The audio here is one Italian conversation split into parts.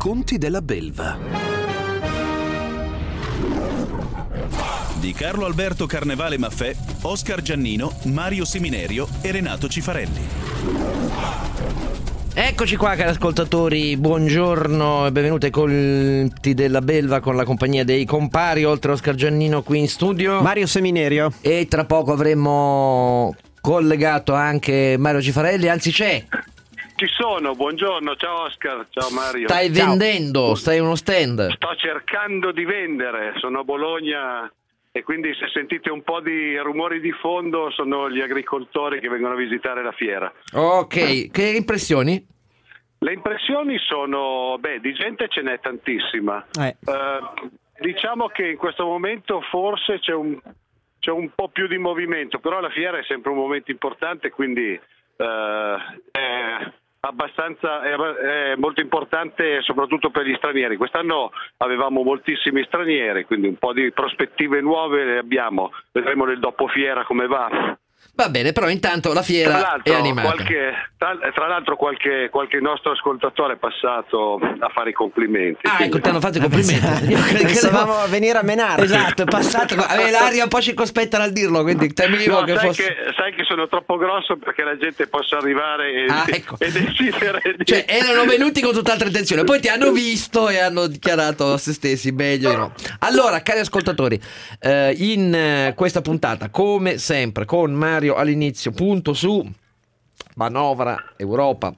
Conti della belva. Di Carlo Alberto Carnevale Maffè, Oscar Giannino, Mario Seminerio e Renato Cifarelli. Eccoci qua cari ascoltatori, buongiorno e benvenuti ai Conti della Belva con la compagnia dei compari, oltre a Oscar Giannino qui in studio. Mario Seminerio. E tra poco avremo collegato anche Mario Cifarelli, anzi c'è. Ci sono, buongiorno, ciao Oscar, ciao Mario. Stai Ciao. vendendo, stai uno stand. Sto cercando di vendere, sono a Bologna e quindi se sentite un po' di rumori di fondo sono gli agricoltori che vengono a visitare la fiera. Ok, che impressioni? Le impressioni sono, beh, di gente ce n'è tantissima. Eh. Eh, diciamo che in questo momento forse c'è un, c'è un po' più di movimento, però la fiera è sempre un momento importante, quindi eh, è abbastanza è molto importante soprattutto per gli stranieri. Quest'anno avevamo moltissimi stranieri, quindi un po' di prospettive nuove le abbiamo. Vedremo nel dopo fiera come va. Va bene, però intanto la fiera è animata. qualche, tra, tra l'altro qualche, qualche nostro ascoltatore è passato a fare i complimenti. Ah, quindi- ecco, ti hanno fatto i complimenti. Io credevo- Pensavamo a venire a menare. Esatto, è passato. Aveva l'aria un po' circospetta nel dirlo, quindi temivo No, che sai, fosse. che, sai che sono troppo grosso perché la gente possa arrivare e, Ah, ecco. e decidere di... Cioè, erano venuti con tutt'altra intenzione, poi ti hanno visto e hanno dichiarato a se stessi meglio no. Allora, cari ascoltatori, eh, in eh, questa puntata, come sempre, con Mario all'inizio, punto su manovra, Europa,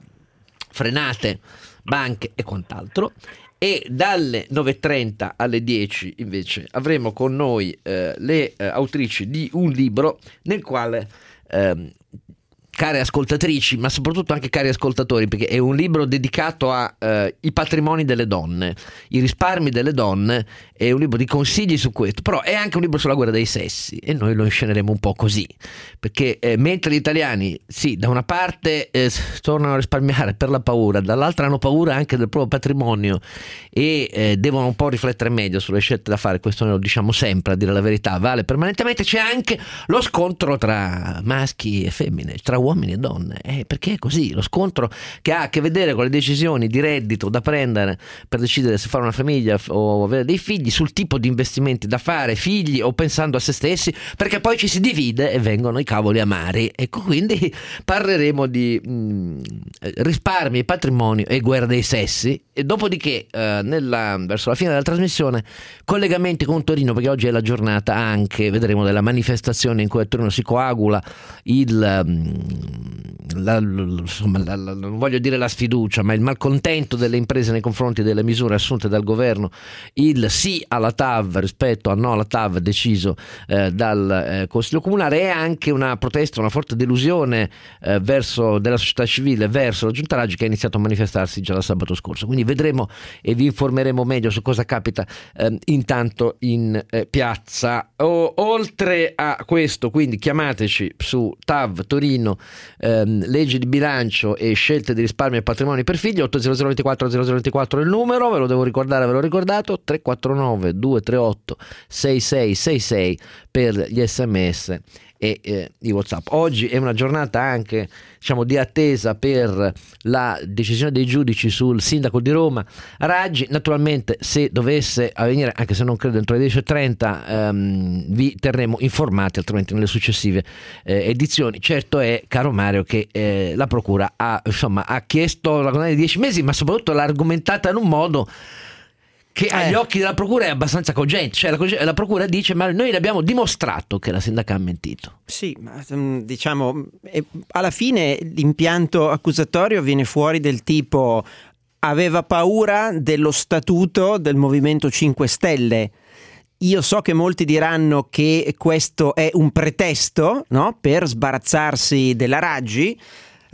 frenate, banche e quant'altro. E dalle 9.30 alle 10 invece avremo con noi eh, le eh, autrici di un libro nel quale ehm, care ascoltatrici, ma soprattutto anche cari ascoltatori, perché è un libro dedicato ai patrimoni delle donne, i risparmi delle donne, è un libro di consigli su questo, però è anche un libro sulla guerra dei sessi e noi lo insceneremo un po' così, perché eh, mentre gli italiani, sì, da una parte eh, tornano a risparmiare per la paura, dall'altra hanno paura anche del proprio patrimonio e eh, devono un po' riflettere meglio sulle scelte da fare, questo noi lo diciamo sempre, a dire la verità, vale permanentemente, c'è anche lo scontro tra maschi e femmine, tra uomini e donne, eh, perché è così, lo scontro che ha a che vedere con le decisioni di reddito da prendere per decidere se fare una famiglia o avere dei figli, sul tipo di investimenti da fare, figli o pensando a se stessi, perché poi ci si divide e vengono i cavoli amari. Ecco, quindi parleremo di mh, risparmi, patrimonio e guerra dei sessi e dopodiché eh, nella- verso la fine della trasmissione collegamenti con Torino perché oggi è la giornata anche, vedremo, della manifestazione in cui a Torino si coagula il, mm, la- insomma, la- la- non voglio dire la sfiducia, ma il malcontento delle imprese nei confronti delle misure assunte dal governo, il sì alla TAV rispetto al no alla TAV deciso eh, dal eh, Consiglio Comunale e anche una protesta, una forte delusione eh, verso, della società civile verso la Giunta Raggi che ha iniziato a manifestarsi già dal sabato scorso. Quindi vedremo e vi informeremo meglio su cosa capita ehm, intanto in eh, piazza. O- oltre a questo, quindi chiamateci su TAV Torino, ehm, legge di bilancio e scelte di risparmio e patrimoni per figli, 800 24 0024 è il numero, ve lo devo ricordare, ve l'ho ricordato, 349 238 6666 per gli sms e eh, i WhatsApp. Oggi è una giornata anche diciamo, di attesa per la decisione dei giudici sul sindaco di Roma Raggi. Naturalmente, se dovesse avvenire, anche se non credo entro le 10.30, ehm, vi terremo informati, altrimenti nelle successive eh, edizioni. Certo è, caro Mario, che eh, la Procura ha, insomma, ha chiesto la condanna di 10 mesi, ma soprattutto l'ha argomentata in un modo che agli Eh. occhi della procura è abbastanza cogente, cioè la, la procura dice ma noi abbiamo dimostrato che la sindaca ha mentito. Sì, ma mm, diciamo, alla fine l'impianto accusatorio viene fuori del tipo aveva paura dello statuto del Movimento 5 Stelle. Io so che molti diranno che questo è un pretesto no? per sbarazzarsi della Raggi.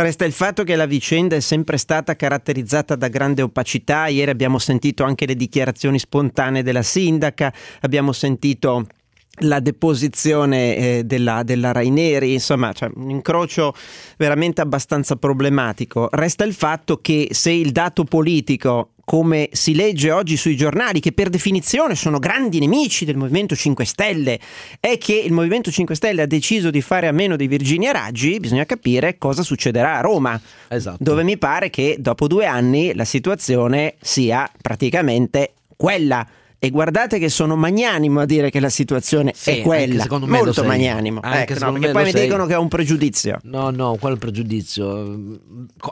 Resta il fatto che la vicenda è sempre stata caratterizzata da grande opacità. Ieri abbiamo sentito anche le dichiarazioni spontanee della sindaca, abbiamo sentito la deposizione eh, della, della Raineri, insomma, cioè, un incrocio veramente abbastanza problematico. Resta il fatto che se il dato politico come si legge oggi sui giornali, che per definizione sono grandi nemici del Movimento 5 Stelle, è che il Movimento 5 Stelle ha deciso di fare a meno di Virginia Raggi, bisogna capire cosa succederà a Roma, Esatto. dove mi pare che dopo due anni la situazione sia praticamente quella. E guardate che sono magnanimo a dire che la situazione Sì, è quella, secondo me molto magnanimo. Anche Ecco, no, perché poi mi sei. dicono che è un pregiudizio. No, no, quale pregiudizio?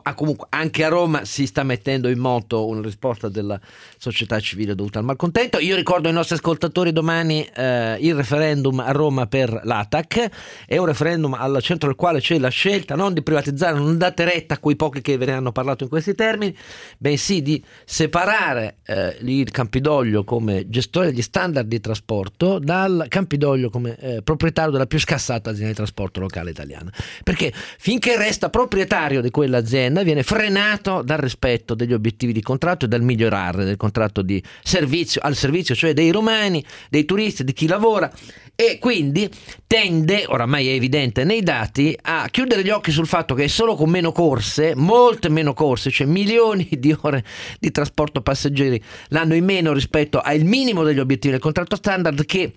Ah, comunque, anche a Roma si sta mettendo in moto una risposta della società civile dovuta al malcontento. Io ricordo ai nostri ascoltatori domani eh, il referendum a Roma per l'ATAC. È un referendum al centro del quale c'è la scelta non di privatizzare, non date retta a quei pochi che ve ne hanno parlato in questi termini, bensì di separare eh, il Campidoglio come gestore degli standard di trasporto dal Campidoglio come eh, proprietario della più scassata azienda di trasporto locale italiana. Perché finché resta proprietario di quell'azienda viene frenato dal rispetto degli obiettivi di contratto e dal migliorare del contratto di servizio al servizio, cioè dei romani, dei turisti, di chi lavora e quindi tende, oramai è evidente nei dati, a chiudere gli occhi sul fatto che è solo con meno corse, molte meno corse, cioè milioni di ore di trasporto passeggeri l'anno in meno rispetto al minimo degli obiettivi del contratto standard che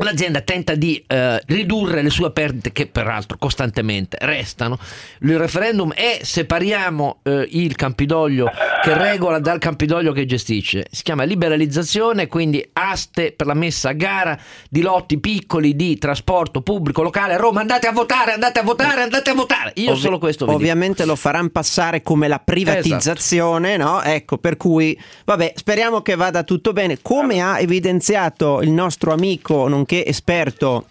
L'azienda tenta di eh, ridurre le sue perdite che peraltro costantemente restano. Il referendum è separiamo eh, il Campidoglio che regola dal Campidoglio che gestisce. Si chiama liberalizzazione, quindi aste per la messa a gara di lotti piccoli di trasporto pubblico locale. A Roma andate a votare, andate a votare, andate a votare. Io Ovvi- solo questo vi dico. Ovviamente lo faranno passare come la privatizzazione, no? Ecco, per cui, vabbè, speriamo che vada tutto bene. Come ha evidenziato il nostro amico, nonché esperto.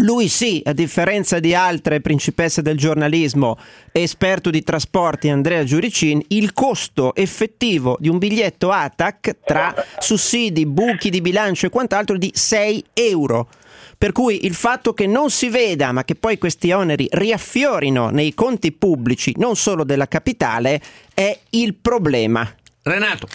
Lui sì, a differenza di altre principesse del giornalismo, esperto di trasporti Andrea Giuricin, il costo effettivo di un biglietto ATAC tra sussidi, buchi di bilancio e quant'altro di 6 euro. Per cui il fatto che non si veda, ma che poi questi oneri riaffiorino nei conti pubblici, non solo della capitale, è il problema. Renato,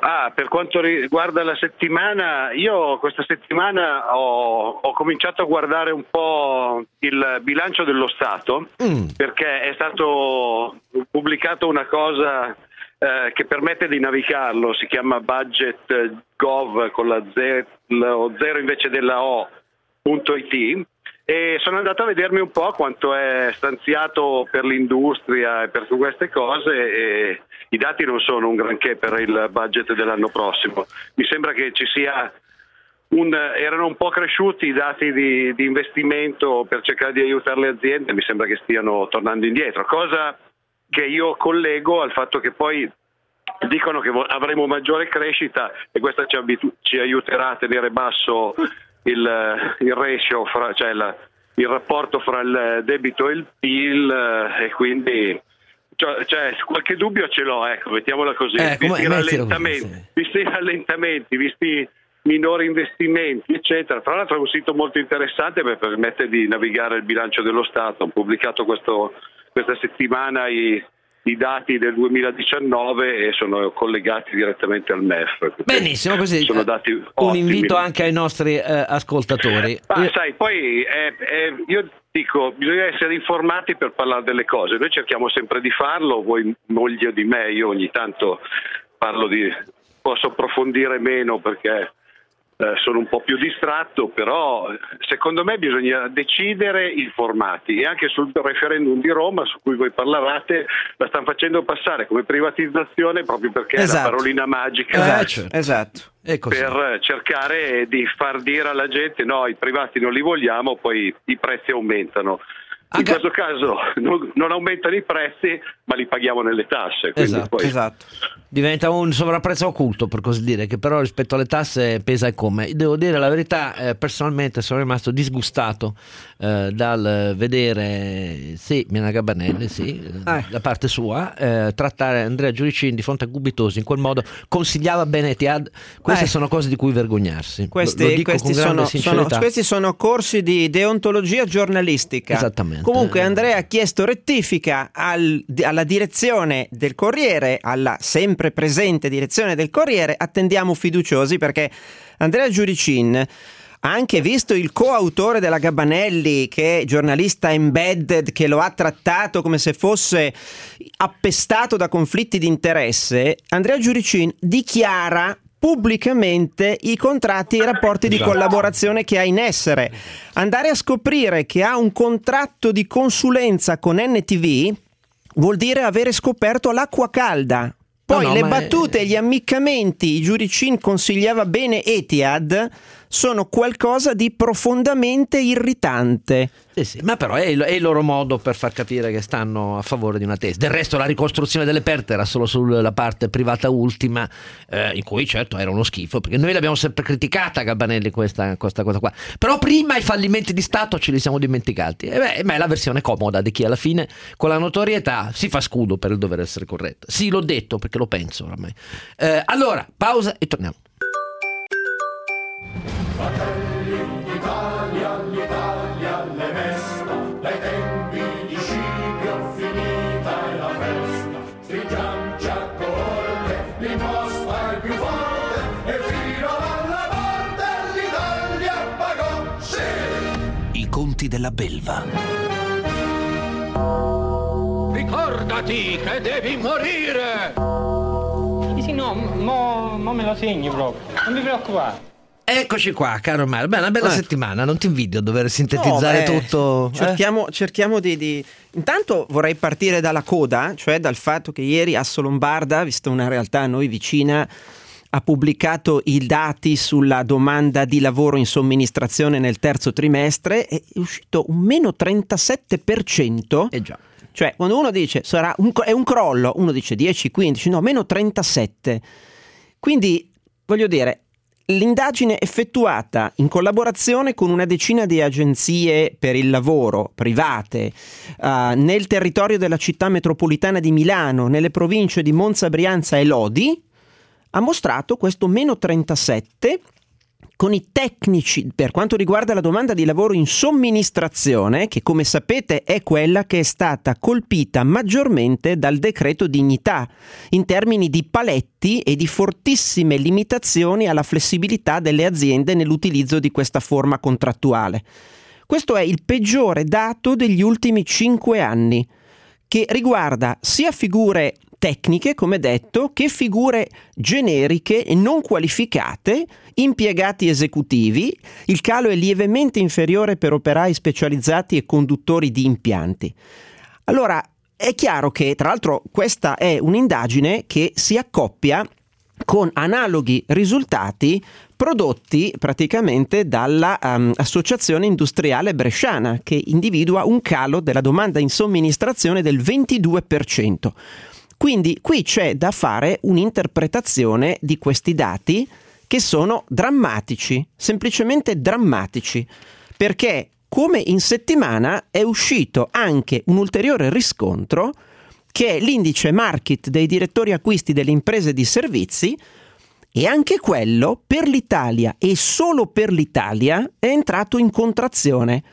Ah, per quanto riguarda la settimana, io questa settimana ho, ho cominciato a guardare un po' il bilancio dello Stato Mm. perché è stato pubblicato una cosa eh, che permette di navigarlo, si chiama budget gov con la Z, lo zero invece della O, punto IT, e sono andato a vedermi un po' quanto è stanziato per l'industria e per queste cose e i dati non sono un granché per il budget dell'anno prossimo. Mi sembra che ci sia un, erano un po' cresciuti i dati di, di investimento per cercare di aiutare le aziende, mi sembra che stiano tornando indietro, cosa che io collego al fatto che poi dicono che avremo maggiore crescita e questo ci, abitu- ci aiuterà a tenere basso il, il ratio, fra- cioè la- il rapporto fra il debito e il PIL eh, e quindi cioè, cioè, qualche dubbio ce l'ho, ecco, mettiamola così. Eh, visti, i rallentamenti, sì. visti i rallentamenti, visti minori investimenti, eccetera. Tra l'altro è un sito molto interessante perché permette di navigare il bilancio dello Stato. Ho pubblicato questo- questa settimana i, i dati del 2019 e sono collegati direttamente al MEF. benissimo, così sono dati un ottimi. invito anche ai nostri eh, ascoltatori. Ma Eh, sai, poi eh, eh, io dico, bisogna essere informati per parlare delle cose. Noi cerchiamo sempre di farlo, voi meglio di me, io ogni tanto parlo di posso approfondire meno perché eh, sono un po' più distratto, però eh, secondo me bisogna decidere informati e anche sul referendum di Roma su cui voi parlavate la stanno facendo passare come privatizzazione proprio perché è Esatto. la parolina magica Eh, Esatto, certo. esatto. è così. per cercare di far dire alla gente no, i privati non li vogliamo, poi i prezzi aumentano. In Anche- questo caso non, non aumentano i prezzi, ma li paghiamo nelle tasse. Esatto, poi- Esatto. Diventa un sovrapprezzo occulto, per così dire, che però rispetto alle tasse pesa e come. Devo dire la verità, eh, personalmente sono rimasto disgustato eh, dal vedere, sì, Miana Gabanelli, sì, Eh. da parte sua, eh, trattare Andrea Giuricin di fronte a Gubitosi in quel modo. Consigliava bene Etihad. Queste Eh. sono cose di cui vergognarsi. Lo- Questi, lo dico questi con grande sono, sono- questi sono corsi di deontologia giornalistica. Esattamente. Comunque Andrea ha chiesto rettifica al- alla direzione del Corriere, alla sempre presente direzione del Corriere. Attendiamo fiduciosi perché Andrea Giuricin anche visto il coautore della Gabanelli, che è giornalista embedded, che lo ha trattato come se fosse appestato da conflitti di interesse, Andrea Giuricin dichiara pubblicamente i contratti e i rapporti di collaborazione che ha in essere. Andare a scoprire che ha un contratto di consulenza con NTV vuol dire avere scoperto l'acqua calda. Poi No, no, le ma è- battute, gli ammiccamenti, i Giuricin consigliava bene Etihad, sono qualcosa di profondamente irritante. Sì, sì, ma però è il, è il loro modo per far capire che stanno a favore di una tesi. Del resto la ricostruzione delle perte era solo sulla parte privata ultima, eh, in cui certo era uno schifo, perché noi l'abbiamo sempre criticata Gabanelli questa, questa cosa qua. Però prima i fallimenti di Stato ce li siamo dimenticati. E beh, ma è la versione comoda di chi alla fine con la notorietà si fa scudo per il dover essere corretto. Sì, l'ho detto perché lo penso oramai. Eh, allora, pausa e torniamo. L'Italia, l'Italia le mesta, dai tempi di Scipio finita è la festa. Stringiamoci a corte, l'imposta è più forte e fino alla morte l'Italia pagò, sì! I conti della belva. Ricordati che devi morire! Sì, sì, no, mo, mo me lo segni proprio. Non vi preoccupare. Eccoci qua, caro Mario. Beh, una bella Eh. settimana, non ti invidio dover sintetizzare No, beh, tutto. eh? Cerchiamo, cerchiamo di, di- Intanto vorrei partire dalla coda, cioè dal fatto che ieri Asso Lombarda, vista una realtà a noi vicina, ha pubblicato i dati sulla domanda di lavoro in somministrazione nel terzo trimestre. È uscito un meno 37%. Eh già. Cioè, quando uno dice sarà un, è un crollo, uno dice 10, 15, no, meno 37. Quindi, voglio dire, l'indagine effettuata in collaborazione con una decina di agenzie per il lavoro private eh, nel territorio della città metropolitana di Milano, nelle province di Monza, Brianza e Lodi, ha mostrato questo meno 37 con i tecnici per quanto riguarda la domanda di lavoro in somministrazione, che come sapete è quella che è stata colpita maggiormente dal decreto dignità, in termini di paletti e di fortissime limitazioni alla flessibilità delle aziende nell'utilizzo di questa forma contrattuale. Questo è il peggiore dato degli ultimi cinque anni, che riguarda sia figure tecniche, come detto, che figure generiche e non qualificate, impiegati esecutivi. Il calo è lievemente inferiore per operai specializzati e conduttori di impianti. Allora, è chiaro che, tra l'altro, questa è un'indagine che si accoppia con analoghi risultati prodotti praticamente dall'Associazione Industriale Bresciana che individua un calo della domanda in somministrazione del 22%. Quindi qui c'è da fare un'interpretazione di questi dati che sono drammatici, semplicemente drammatici, perché come in settimana è uscito anche un ulteriore riscontro che è l'indice market dei direttori acquisti delle imprese di servizi e anche quello per l'Italia e solo per l'Italia è entrato in contrazione.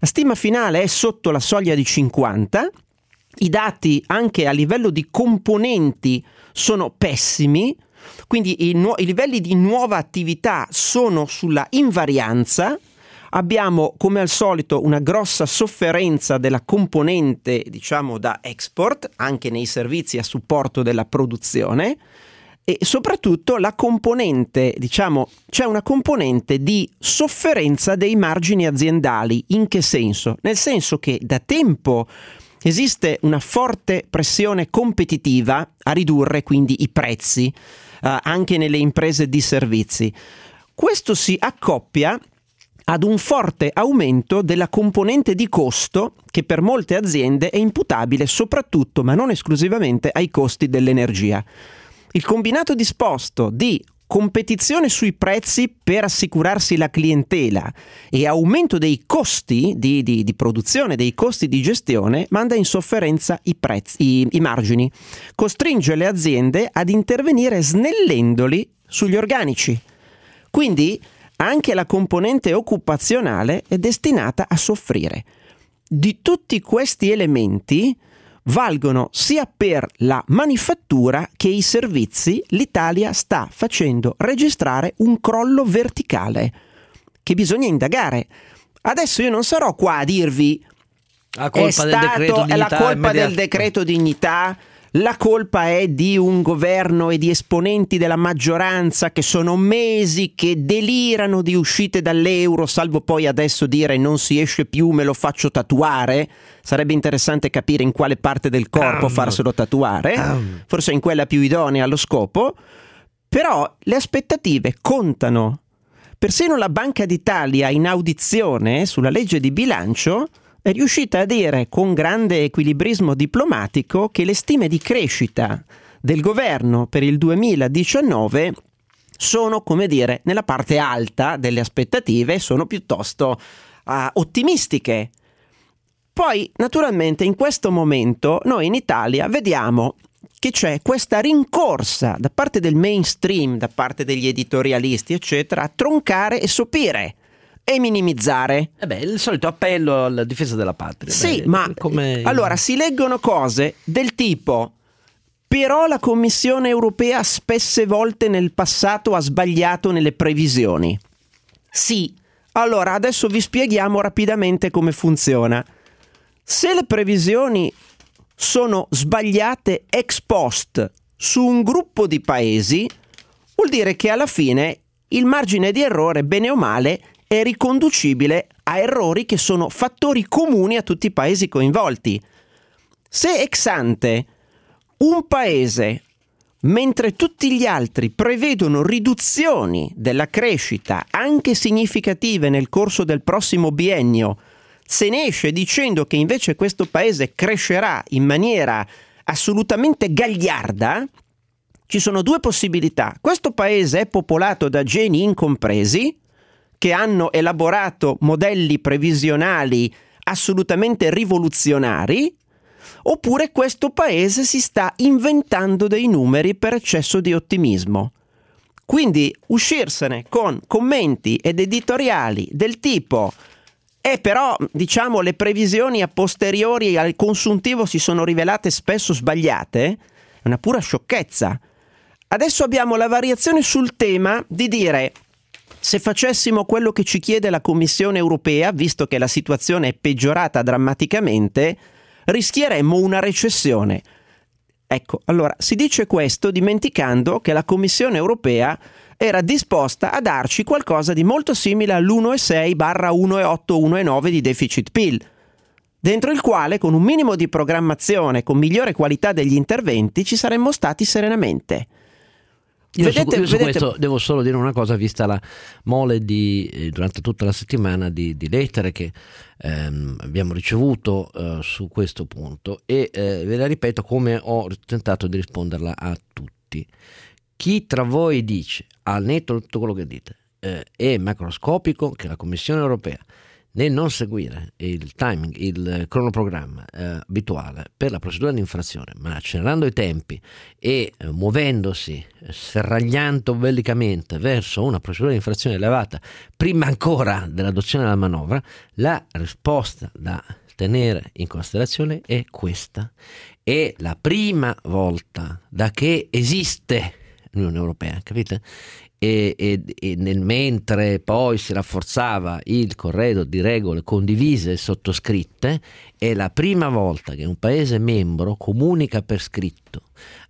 La stima finale è sotto la soglia di 50, i dati anche a livello di componenti sono pessimi, quindi i, nu- i livelli di nuova attività sono sulla invarianza, abbiamo come al solito una grossa sofferenza della componente diciamo da export anche nei servizi a supporto della produzione. E soprattutto la componente diciamo c'è una componente di sofferenza dei margini aziendali. In che senso? Nel senso che da tempo esiste una forte pressione competitiva a ridurre quindi i prezzi eh, anche nelle imprese di servizi questo si accoppia ad un forte aumento della componente di costo che per molte aziende è imputabile soprattutto, ma non esclusivamente, ai costi dell'energia. Il combinato disposto di competizione sui prezzi per assicurarsi la clientela e aumento dei costi di, di- di produzione, dei costi di gestione, manda in sofferenza i, prezzi, i- i margini, costringe le aziende ad intervenire snellendoli sugli organici. Quindi anche la componente occupazionale è destinata a soffrire. Di tutti questi elementi valgono sia per la manifattura che i servizi, l'Italia sta facendo registrare un crollo verticale. che bisogna indagare. Adesso io non sarò qua a dirvi La è, colpa del decreto stato, è la colpa immediata. del decreto dignità, la colpa è di un governo e di esponenti della maggioranza che sono mesi che delirano di uscite dall'euro, salvo poi adesso dire non si esce più, me lo faccio tatuare. Sarebbe interessante capire in quale parte del corpo Am. farselo tatuare, Am. forse in quella più idonea allo scopo. Però le aspettative contano. Persino la Banca d'Italia in audizione sulla legge di bilancio è riuscita a dire con grande equilibrismo diplomatico che le stime di crescita del governo per il 2019 sono, come dire, nella parte alta delle aspettative, sono piuttosto ah, ottimistiche. Poi, naturalmente, in questo momento noi in Italia vediamo che c'è questa rincorsa da parte del mainstream, da parte degli editorialisti, eccetera, a troncare e sopire e minimizzare. Eh beh, il solito appello alla difesa della patria. Sì, Beh, ma come... allora si leggono cose del tipo però la Commissione europea spesse volte nel passato ha sbagliato nelle previsioni. Sì, allora adesso vi spieghiamo rapidamente come funziona. Se le previsioni sono sbagliate ex post su un gruppo di paesi, vuol dire che alla fine il margine di errore, bene o male, è riconducibile a errori che sono fattori comuni a tutti i paesi coinvolti. Se ex ante un paese, mentre tutti gli altri prevedono riduzioni della crescita anche significative nel corso del prossimo biennio, se ne esce dicendo che invece questo paese crescerà in maniera assolutamente gagliarda, ci sono due possibilità. Questo paese è popolato da geni incompresi che hanno elaborato modelli previsionali assolutamente rivoluzionari, oppure questo paese si sta inventando dei numeri per eccesso di ottimismo. Quindi uscirsene con commenti ed editoriali del tipo e però, diciamo, le previsioni a posteriori al consuntivo si sono rivelate spesso sbagliate, è una pura sciocchezza. Adesso abbiamo la variazione sul tema di dire se facessimo quello che ci chiede la Commissione europea, visto che la situazione è peggiorata drammaticamente, rischieremmo una recessione. Ecco, allora si dice questo dimenticando che la Commissione europea era disposta a darci qualcosa di molto simile all'1,6 barra 1,8 1,9 di deficit PIL, dentro il quale con un minimo di programmazione, con migliore qualità degli interventi, ci saremmo stati serenamente. Io, Vedete- su, io su questo devo solo dire una cosa, vista la mole di, eh, durante tutta la settimana di, di lettere che ehm, abbiamo ricevuto eh, su questo punto e eh, ve la ripeto come ho tentato di risponderla a tutti. Chi tra voi dice, al netto di tutto quello che dite, eh, è macroscopico che la Commissione europea nel non seguire il timing, il cronoprogramma eh, abituale per la procedura di infrazione, ma accelerando i tempi e eh, muovendosi, sferragliando bellicamente verso una procedura di infrazione elevata, prima ancora dell'adozione della manovra, la risposta da tenere in considerazione è questa. È la prima volta da che esiste l'Unione Europea, capite? E, e- e nel mentre poi si rafforzava il corredo di regole condivise e sottoscritte, è la prima volta che un Paese membro comunica per scritto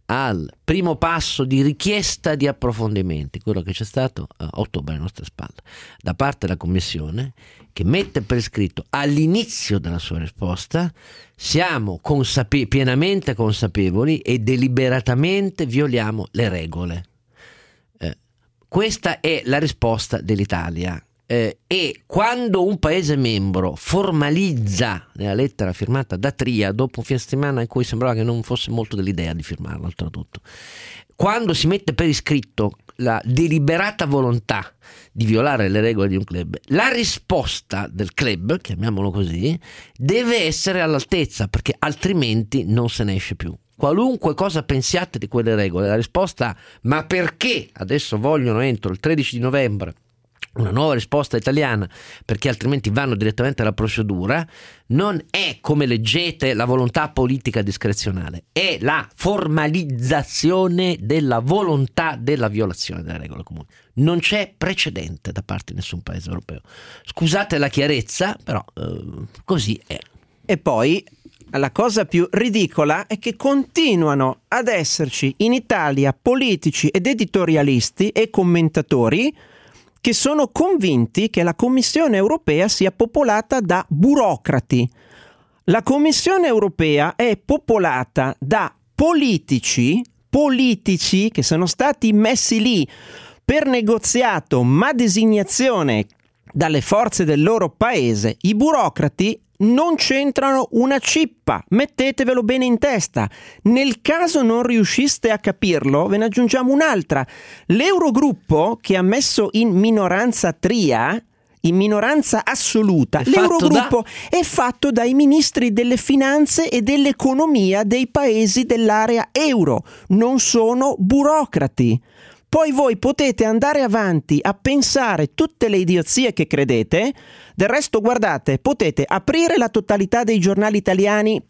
al primo passo di richiesta di approfondimenti, quello che c'è stato a ottobre alle nostre spalle, da parte della Commissione, che mette per scritto all'inizio della sua risposta siamo consape- pienamente consapevoli e deliberatamente violiamo le regole. Questa è la risposta dell'Italia. Eh, e quando un Paese membro formalizza nella lettera firmata da Tria, dopo un fine settimana in cui sembrava che non fosse molto dell'idea di firmarla, oltretutto, quando si mette per iscritto la deliberata volontà di violare le regole di un club, la risposta del club, chiamiamolo così, deve essere all'altezza, perché altrimenti non se ne esce più. Qualunque cosa pensiate di quelle regole, la risposta ma perché adesso vogliono entro il 13 di novembre una nuova risposta italiana, perché altrimenti vanno direttamente alla procedura, non è come leggete la volontà politica discrezionale, è la formalizzazione della volontà della violazione delle regole comuni. Non c'è precedente da parte di nessun paese europeo. Scusate la chiarezza, però eh, così è. E poi la cosa più ridicola è che continuano ad esserci in Italia politici ed editorialisti e commentatori che sono convinti che la Commissione europea sia popolata da burocrati. La Commissione europea è popolata da politici, politici che sono stati messi lì per negoziato ma designazione dalle forze del loro paese. I burocrati non c'entrano una cippa, mettetevelo bene in testa. Nel caso non riusciste a capirlo, ve ne aggiungiamo un'altra. L'Eurogruppo che ha messo in minoranza Tria, in minoranza assoluta, È fatto l'Eurogruppo è fatto dai ministri delle finanze e dell'economia dei paesi dell'area euro, non sono burocrati. Poi voi potete andare avanti a pensare tutte le idiozie che credete. Del resto, guardate, potete aprire la totalità dei giornali italiani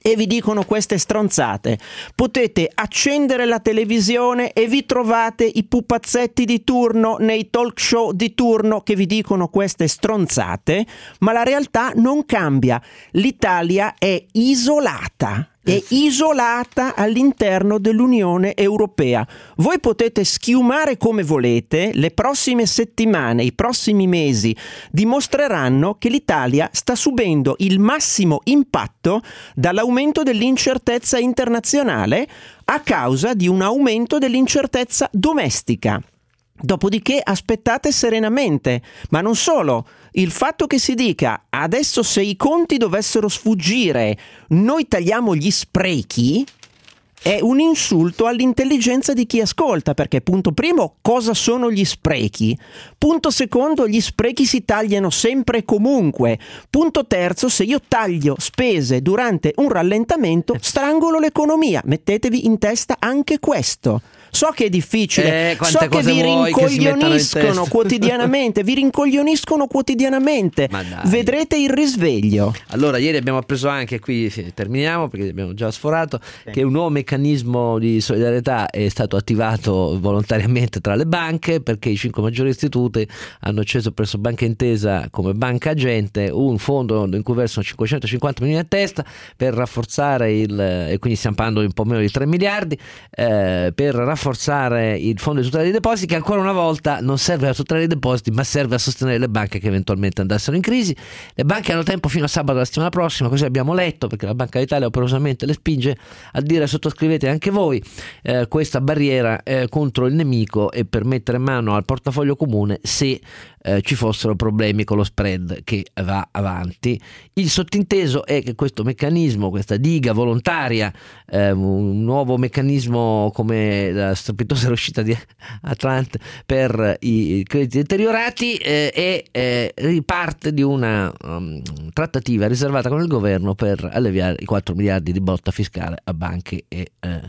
e vi dicono queste stronzate. Potete accendere la televisione e vi trovate i pupazzetti di turno nei talk show di turno che vi dicono queste stronzate, ma la realtà non cambia. L'Italia è isolata è isolata all'interno dell'Unione Europea. Voi potete schiumare come volete, le prossime settimane, i prossimi mesi dimostreranno che l'Italia sta subendo il massimo impatto dall'aumento dell'incertezza internazionale a causa di un aumento dell'incertezza domestica. Dopodiché aspettate serenamente, ma non solo, il fatto che si dica adesso se i conti dovessero sfuggire, noi tagliamo gli sprechi, è un insulto all'intelligenza di chi ascolta, perché punto primo, cosa sono gli sprechi? Punto secondo, gli sprechi si tagliano sempre e comunque. Punto terzo, se io taglio spese durante un rallentamento, strangolo l'economia. Mettetevi in testa anche questo. So che è difficile, Eh, so che vi che rincoglioniscono testa. quotidianamente, vi rincoglioniscono quotidianamente. Vedrete il risveglio. Allora, ieri abbiamo appreso anche qui, sì, terminiamo perché abbiamo già sforato, che un nuovo meccanismo di solidarietà è stato attivato volontariamente tra le banche perché i cinque maggiori istituti hanno acceso presso Banca Intesa come banca agente un fondo in cui versano 550 milioni a testa per rafforzare il, e quindi stiamo parlando di un po' meno di 3 miliardi, eh, per rafforzare il fondo di tutela dei depositi che ancora una volta non serve a tutelare i depositi ma serve a sostenere le banche che eventualmente andassero in crisi. Le banche hanno tempo fino a sabato della settimana prossima, così abbiamo letto, perché la Banca d'Italia operosamente le spinge a dire sottoscrivete anche voi eh, questa barriera eh, contro il nemico e per mettere mano al portafoglio comune se eh, ci fossero problemi con lo spread che va avanti. Il sottinteso è che questo meccanismo, questa diga volontaria, eh, un nuovo meccanismo come la strepitosa uscita di Atlante per i crediti deteriorati eh, è eh, riparte di una um, trattativa riservata con il governo per alleviare i 4 miliardi di botta fiscale a banche e eh,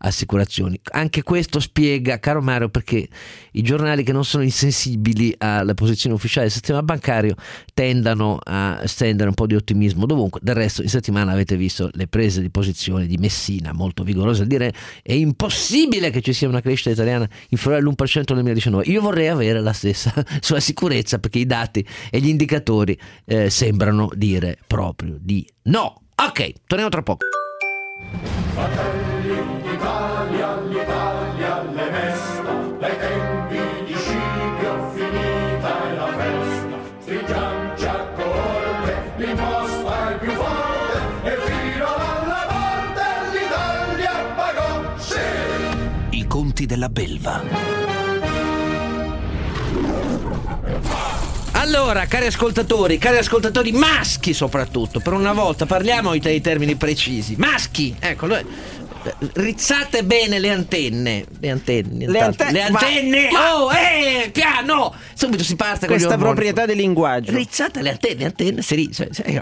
assicurazioni. Anche questo spiega, caro Mario, perché i giornali che non sono insensibili alle posizioni ufficiali del sistema bancario tendano a stendere un po' di ottimismo dovunque. Del resto, in settimana avete visto le prese di posizione di Messina, molto vigorose, a dire è impossibile che ci sia una crescita italiana inferiore all'1% nel 2019. Io vorrei avere la stessa sulla sicurezza perché i dati e gli indicatori eh, sembrano dire proprio di no. Ok, torniamo tra poco. Fratelli d'Italia, sì! I conti della belva. Allora, cari ascoltatori, cari ascoltatori maschi soprattutto, per una volta parliamo dei termini precisi. Maschi, ecco, noi- rizzate bene le antenne. Le antenne, Le ante- le antenne. ma- oh, eh, piano! Subito si parte con Questa proprietà del linguaggio. Rizzate le antenne, antenne, si ri- cioè, cioè,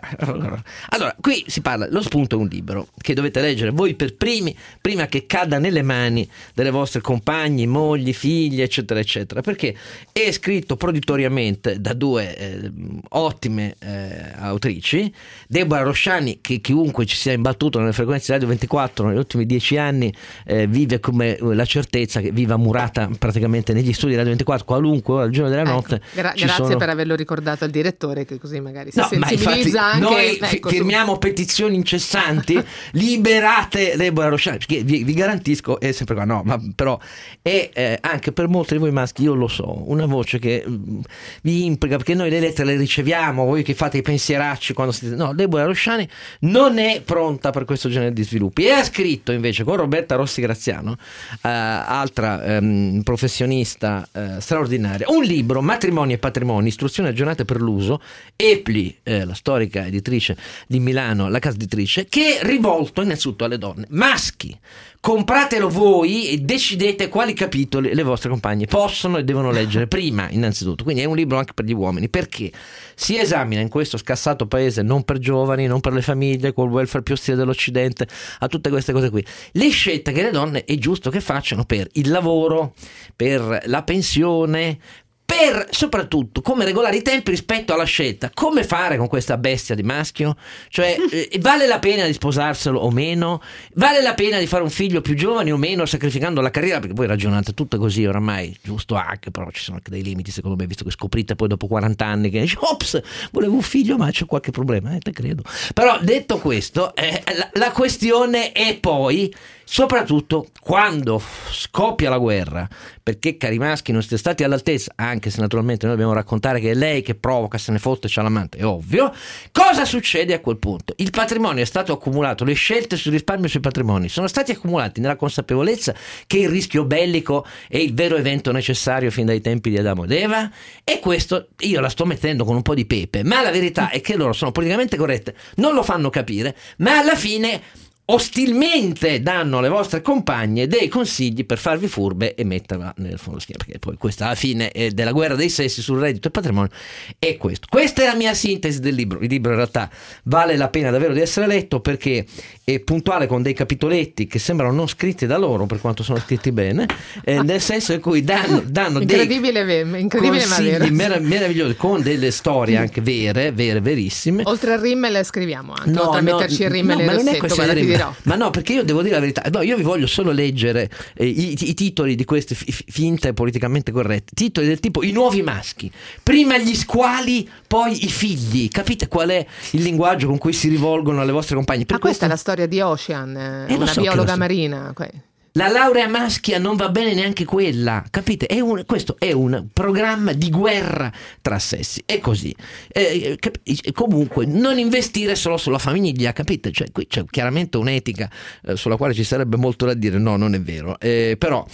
Allora, qui si parla, lo spunto è un libro che dovete leggere voi per primi, prima che cada nelle mani delle vostre compagni, mogli, figli, eccetera, eccetera, perché è scritto proditoriamente da due eh, ottime eh, autrici, Deborah Rosciani, che chiunque ci sia imbattuto nelle frequenze di Radio 24 negli ultimi dieci anni eh, vive come eh, la certezza che viva murata praticamente negli studi di Radio 24, qualunque ora, al giorno della Ecco, notte. gra- ci grazie sono- per averlo ricordato al direttore, che così magari si No, ma sensibilizza infatti anche. noi ecco, su- firmiamo petizioni incessanti, liberate Deborah Rochelle, perché vi, vi garantisco, è sempre qua, no, ma però è eh, anche per molti di voi maschi, io lo so, una voce che mm, vi implica, perché noi le lettere le riceviamo, voi che fate i pensieracci quando siete... No, Deborah Rosciani non è pronta per questo genere di sviluppi e ha scritto invece con Roberta Rossi Graziano, eh, altra ehm, professionista eh, straordinaria, un libro, Matrimoni e Patrimoni, istruzioni aggiornate per l'uso, Epli, eh, la storica editrice di Milano, la casa editrice, che è rivolto innanzitutto alle donne, maschi. Compratelo voi e decidete quali capitoli le vostre compagne possono e devono leggere prima, innanzitutto. Quindi è un libro anche per gli uomini, perché si esamina in questo scassato paese, non per giovani, non per le famiglie, col welfare più ostile dell'Occidente, a tutte queste cose qui, le scelte che le donne è giusto che facciano per il lavoro, per la pensione, per soprattutto come regolare i tempi rispetto alla scelta, come fare con questa bestia di maschio? Cioè, eh, vale la pena di sposarselo o meno? Vale la pena di fare un figlio più giovane o meno, sacrificando la carriera? Perché voi ragionate tutte così oramai, giusto anche, però ci sono anche dei limiti, secondo me, visto che scoprite poi dopo 40 anni che dici, ops, volevo un figlio, ma c'è qualche problema, eh, te credo. Però detto questo, eh, la, la questione è poi soprattutto quando scoppia la guerra, perché cari maschi non siete stati all'altezza, anche se naturalmente noi dobbiamo raccontare che è lei che provoca, se ne fotte, c'ha l'amante, è ovvio, cosa succede a quel punto? Il patrimonio è stato accumulato, le scelte sul risparmio sui patrimoni sono stati accumulati nella consapevolezza che il rischio bellico è il vero evento necessario fin dai tempi di Adamo ed Eva e questo io la sto mettendo con un po' di pepe, ma la verità è che loro sono politicamente corrette, non lo fanno capire, ma alla fine ostilmente danno alle vostre compagne dei consigli per farvi furbe e metterla nel fondo schiena perché poi questa alla fine è della guerra dei sessi sul reddito e patrimonio è questo. Questa è la mia sintesi del libro. Il libro in realtà vale la pena davvero di essere letto perché è puntuale con dei capitoletti che sembrano non scritti da loro per quanto sono scritti bene eh, nel senso in cui danno, danno dei Incredibile, ve- incredibile consigli merav- meravigliosi con delle storie anche vere vere verissime. Oltre al rimmel scriviamo anche, oltre a metterci il rimmel no, e il non è rossetto, dirò. Ma no, perché io devo dire la verità. No, io vi voglio solo leggere eh, i, i titoli di queste fi- finte politicamente corrette. Titoli del tipo I nuovi maschi. Prima gli squali, poi i figli. Capite qual è il linguaggio con cui si rivolgono alle vostre compagne? Per Ma questa questo è la storia di Ocean, eh, Eh, una so biologa marina. que- la laurea maschia non va bene neanche quella, capite? È un- questo è un programma di guerra tra sessi, è così. Eh, cap- comunque, non investire solo sulla famiglia, capite? Cioè, qui c'è chiaramente un'etica eh, sulla quale ci sarebbe molto da dire, no, non è vero. Eh, però.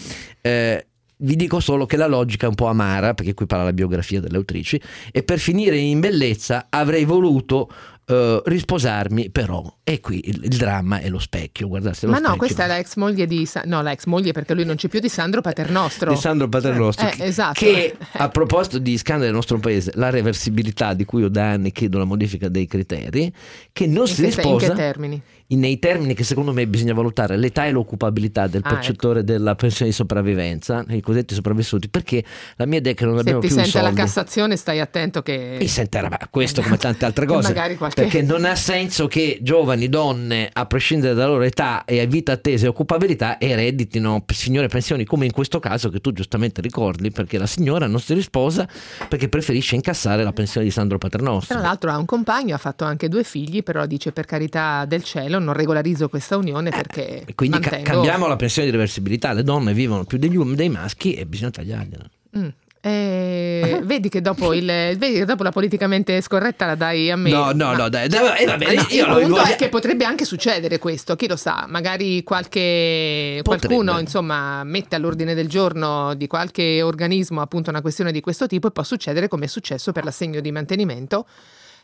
eh, vi dico solo che la logica è un po' amara, perché qui parla la biografia delle autrici, e per finire in bellezza avrei voluto eh, risposarmi, però, e qui il, il dramma è lo specchio, guardate lo Ma no, specchio. questa è la ex moglie di Sa- no, la ex moglie perché lui non c'è più di Sandro Paternostro. di Sandro Paternostro Eh, che- esatto. che a proposito di scandali del nostro paese la reversibilità di cui io da anni chiedo la modifica dei criteri che non in, si che, in risposa che termini? Nei termini che secondo me bisogna valutare l'età e l'occupabilità del Ah, ecco. percettore della pensione di sopravvivenza i cosiddetti sopravvissuti perché la mia idea è che non Se abbiamo ti più i sente la soldi Cassazione stai attento che... mi sentirà ma questo come tante altre cose magari qualche- perché non ha senso che giovani donne a prescindere dalla loro età e vita attesa e occupabilità ereditino signore pensioni come in questo caso che tu giustamente ricordi perché la signora non si risposa perché preferisce incassare la pensione di Sandro Paternostro Tra l'altro ha un compagno, ha fatto anche due figli, però dice per carità del cielo non regolarizzo questa unione perché E quindi ca- mantengo... cambiamo la pensione di reversibilità le donne vivono più degli uomini dei maschi e bisogna tagliargliela Mm. Eh, vedi, che dopo il, vedi che dopo la politicamente scorretta la dai a me. no no Ma- no dai, dai, eh, va bene, No, io il punto voglio- è che potrebbe anche succedere questo, chi lo sa, magari qualche, qualcuno insomma mette all'ordine del giorno di qualche organismo appunto una questione di questo tipo e può succedere come è successo per l'assegno di mantenimento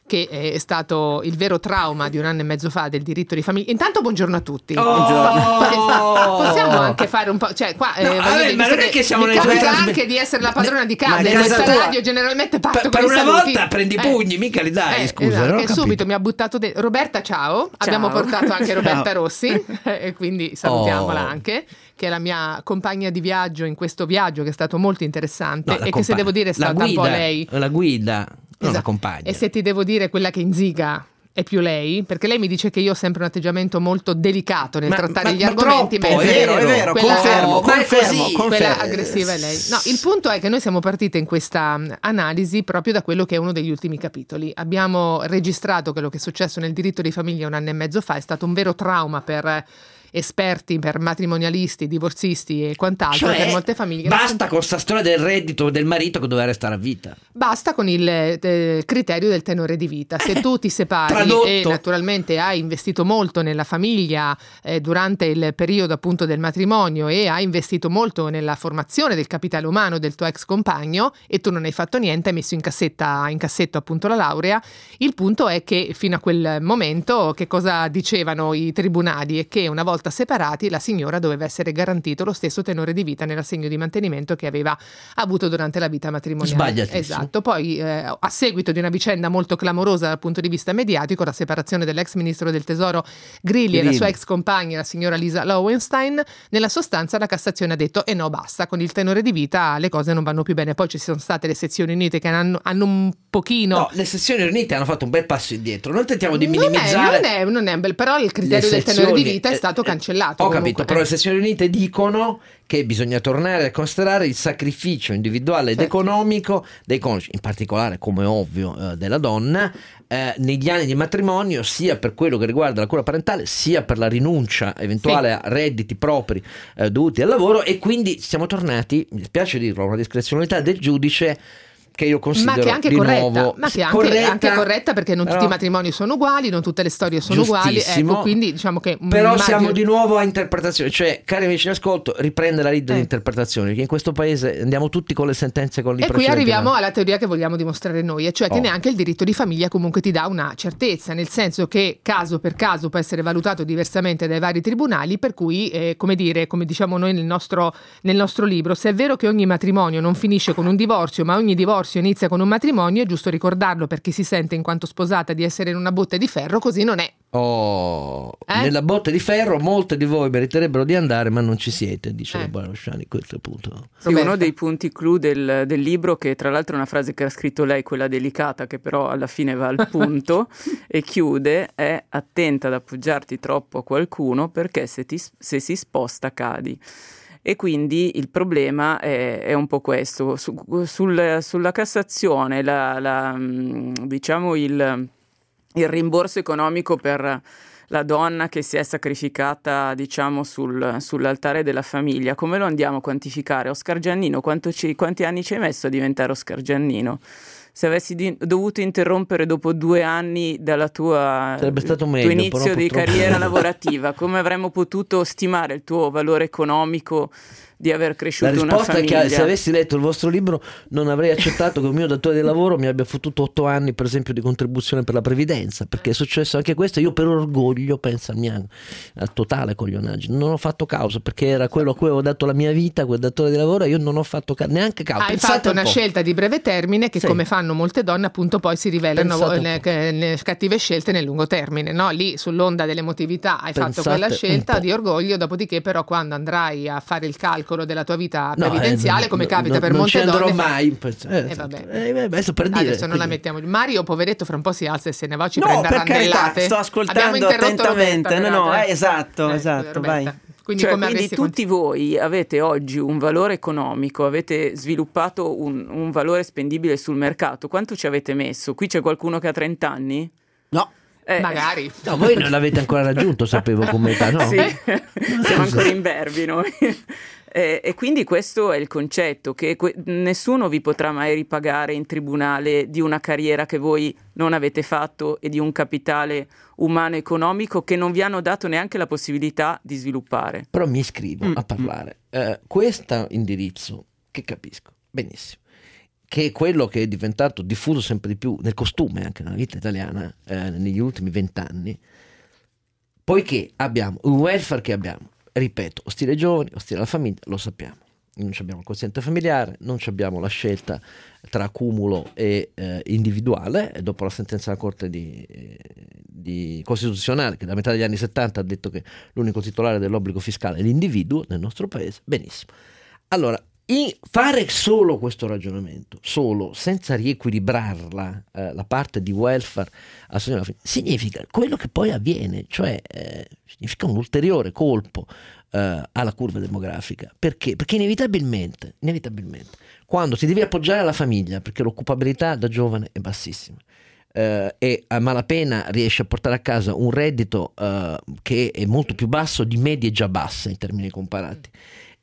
che è stato il vero trauma di un anno e mezzo fa del diritto di famiglia. Intanto buongiorno a tutti. Oh! Possiamo anche che fare un po'. Cioè, qua eh, No, voglio vabbè, dire, ma non è che siamo nelle capita anche di essere la padrona di casa. Casa questa tua- radio generalmente parto Per- per una saluti. volta prendi i pugni, mica li dai, Eh, scusa, esatto, capito. subito mi ha buttato dentro. Roberta, ciao. Abbiamo portato anche Roberta Rossi, e quindi salutiamola Oh. anche, che è la mia compagna di viaggio in questo viaggio che è stato molto interessante No, e che se devo dire è stata un po' guida, lei. La guida, Esatto. compagna. E se ti devo dire quella che inziga è più lei, perché lei mi dice che io ho sempre un atteggiamento molto delicato nel Ma- trattare ma- gli ma argomenti. troppo, ma è vero, è vero, quella- confermo, confermo, così. confermo. quella aggressiva è lei. No, il punto è che noi siamo partite in questa mh, analisi proprio da quello che è uno degli ultimi capitoli. Abbiamo registrato quello che è successo nel diritto di famiglia un anno e mezzo fa, è stato un vero trauma per esperti, per matrimonialisti, divorzisti e quant'altro, Cioè, per molte famiglie. Basta con sta storia del reddito del marito che doveva restare a vita. Basta con il eh, criterio del tenore di vita. Se tu ti separi Tradotto. e naturalmente hai investito molto nella famiglia eh, durante il periodo appunto del matrimonio e hai investito molto nella formazione del capitale umano del tuo ex compagno e tu non hai fatto niente, hai messo in, cassetta, in cassetto appunto la laurea, il punto è che fino a quel momento che cosa dicevano i tribunali è che una volta separati la signora doveva essere garantito lo stesso tenore di vita nell'assegno di mantenimento che aveva avuto durante la vita matrimoniale. Sbagliatissimo. Esatto. Poi, eh, a seguito di una vicenda molto clamorosa dal punto di vista mediatico, la separazione dell'ex ministro del tesoro Grilli, e la Grilli. sua ex compagna, la signora Lisa Lowenstein, nella sostanza la Cassazione ha detto: e no, basta, con il tenore di vita le cose non vanno più bene. Poi ci sono state le sezioni unite che hanno, hanno un pochino. No, le sessioni riunite hanno fatto un bel passo indietro. Non tentiamo di non, è, minimizzare. non, è, non è un bel, però il criterio del tenore di sezioni, vita è eh, stato eh, cancellato. Ho comunque. capito, però le sezioni unite dicono che bisogna tornare a considerare il sacrificio individuale ed Certo. economico dei coniugi, in particolare, come ovvio, eh, della donna, eh, negli anni di matrimonio, sia per quello che riguarda la cura parentale, sia per la rinuncia eventuale a redditi propri eh, dovuti al lavoro. E quindi siamo tornati, mi dispiace dirlo, a una discrezionalità del giudice che io ma considero che è anche di corretta, nuovo ma che è anche corretta, anche corretta perché non tutti i matrimoni sono uguali, non tutte le storie sono uguali. Ecco, quindi diciamo che Però immagino- siamo di nuovo a interpretazione, cioè, cari amici in ascolto, riprende la lead Eh. di interpretazione, perché in questo paese andiamo tutti con le sentenze con E qui l'impressione arriviamo che- alla teoria che vogliamo dimostrare noi, e cioè che Oh. neanche il diritto di famiglia comunque ti dà una certezza, nel senso che caso per caso può essere valutato diversamente dai vari tribunali, per cui, eh, come dire, come diciamo noi nel nostro, nel nostro libro, se è vero che ogni matrimonio non finisce con un divorzio, ma ogni divorzio inizia con un matrimonio, è giusto ricordarlo per chi si sente in quanto sposata di essere in una botte di ferro, così non è. Oh, Eh? nella botte di ferro molte di voi meriterebbero di andare, ma non ci siete, dice Eh. la buona Rosciani, a questo punto. Sì, uno dei punti clou del, del libro, che tra l'altro è una frase che ha scritto lei, quella delicata, che però alla fine va al punto e chiude, è attenta ad appoggiarti troppo a qualcuno perché se, ti- se si sposta cadi. E quindi il problema è, è un po' questo. Su- sul- sulla Cassazione, la- la, mm, diciamo il, il rimborso economico per la donna che si è sacrificata, diciamo, sul- sull'altare della famiglia, come lo andiamo a quantificare? Oscar Giannino, ci- quanti anni ci hai messo a diventare Oscar Giannino? Se avessi di- dovuto interrompere dopo due anni dalla tua Sarebbe stato tuo meglio, inizio di purtroppo- carriera lavorativa, come avremmo potuto stimare il tuo valore economico di aver La cresciuto una risposta è famiglia? che se avessi letto il vostro libro non avrei accettato che un mio datore di lavoro mi abbia fottuto otto anni per esempio di contribuzione per la previdenza perché è successo anche questo io per orgoglio penso al mio al totale coglionaggine non ho fatto causa perché era quello a cui avevo dato la mia vita quel datore di lavoro e io non ho fatto ca- neanche causa Hai Pensate fatto un una po'. scelta di breve termine che, Sì. come fanno molte donne, appunto poi si rivelano le, cattive scelte nel lungo termine. No? Lì sull'onda dell'emotività hai fatto Pensate quella un scelta di orgoglio, dopodiché, però, quando andrai a fare il calcolo della tua vita No, previdenziale, eh, come no, capita no, per non molte ci andrò donne. mai eh, Eh, esatto. vabbè. Eh, adesso per dire Adesso non la mettiamo. Mario, poveretto, fra un po' si alza e se ne va, ci No, prende a per carità, randellate. sto ascoltando attentamente. Roberta, No, no, peraltro. eh, esatto, Eh, esatto, vai. Quindi, Cioè, quindi tutti voi avete oggi un valore economico, avete sviluppato un, un valore spendibile sul mercato. Quanto ci avete messo? Qui c'è qualcuno che ha 30 anni? No. Eh, Magari. no, voi non l'avete ancora raggiunto sapevo come età no? Sì, siamo ancora in berbi noi. Eh, e quindi questo è il concetto, che que- nessuno vi potrà mai ripagare in tribunale di una carriera che voi non avete fatto e di un capitale umano e economico che non vi hanno dato neanche la possibilità di sviluppare. però mi iscrivo a parlare. Eh, questo indirizzo, che capisco benissimo, che è quello che è diventato diffuso sempre di più nel costume anche nella vita italiana eh, negli ultimi vent'anni, poiché abbiamo un welfare che abbiamo, ripeto, ostile ai giovani, ostile alla famiglia, lo sappiamo. Non abbiamo il quoziente familiare, non abbiamo la scelta tra accumulo e eh, individuale, e dopo la sentenza della Corte di, di Costituzionale, che da metà degli anni 70 ha detto che l'unico titolare dell'obbligo fiscale è l'individuo nel nostro paese, benissimo. Allora, in fare solo questo ragionamento, solo, senza riequilibrarla, eh, la parte di welfare significa quello che poi avviene, cioè eh, significa un ulteriore colpo eh, alla curva demografica. Perché? Perché inevitabilmente, inevitabilmente, quando ti devi appoggiare alla famiglia, perché l'occupabilità da giovane è bassissima, eh, e a malapena riesci a portare a casa un reddito eh, che è molto più basso di medie già basse in termini comparati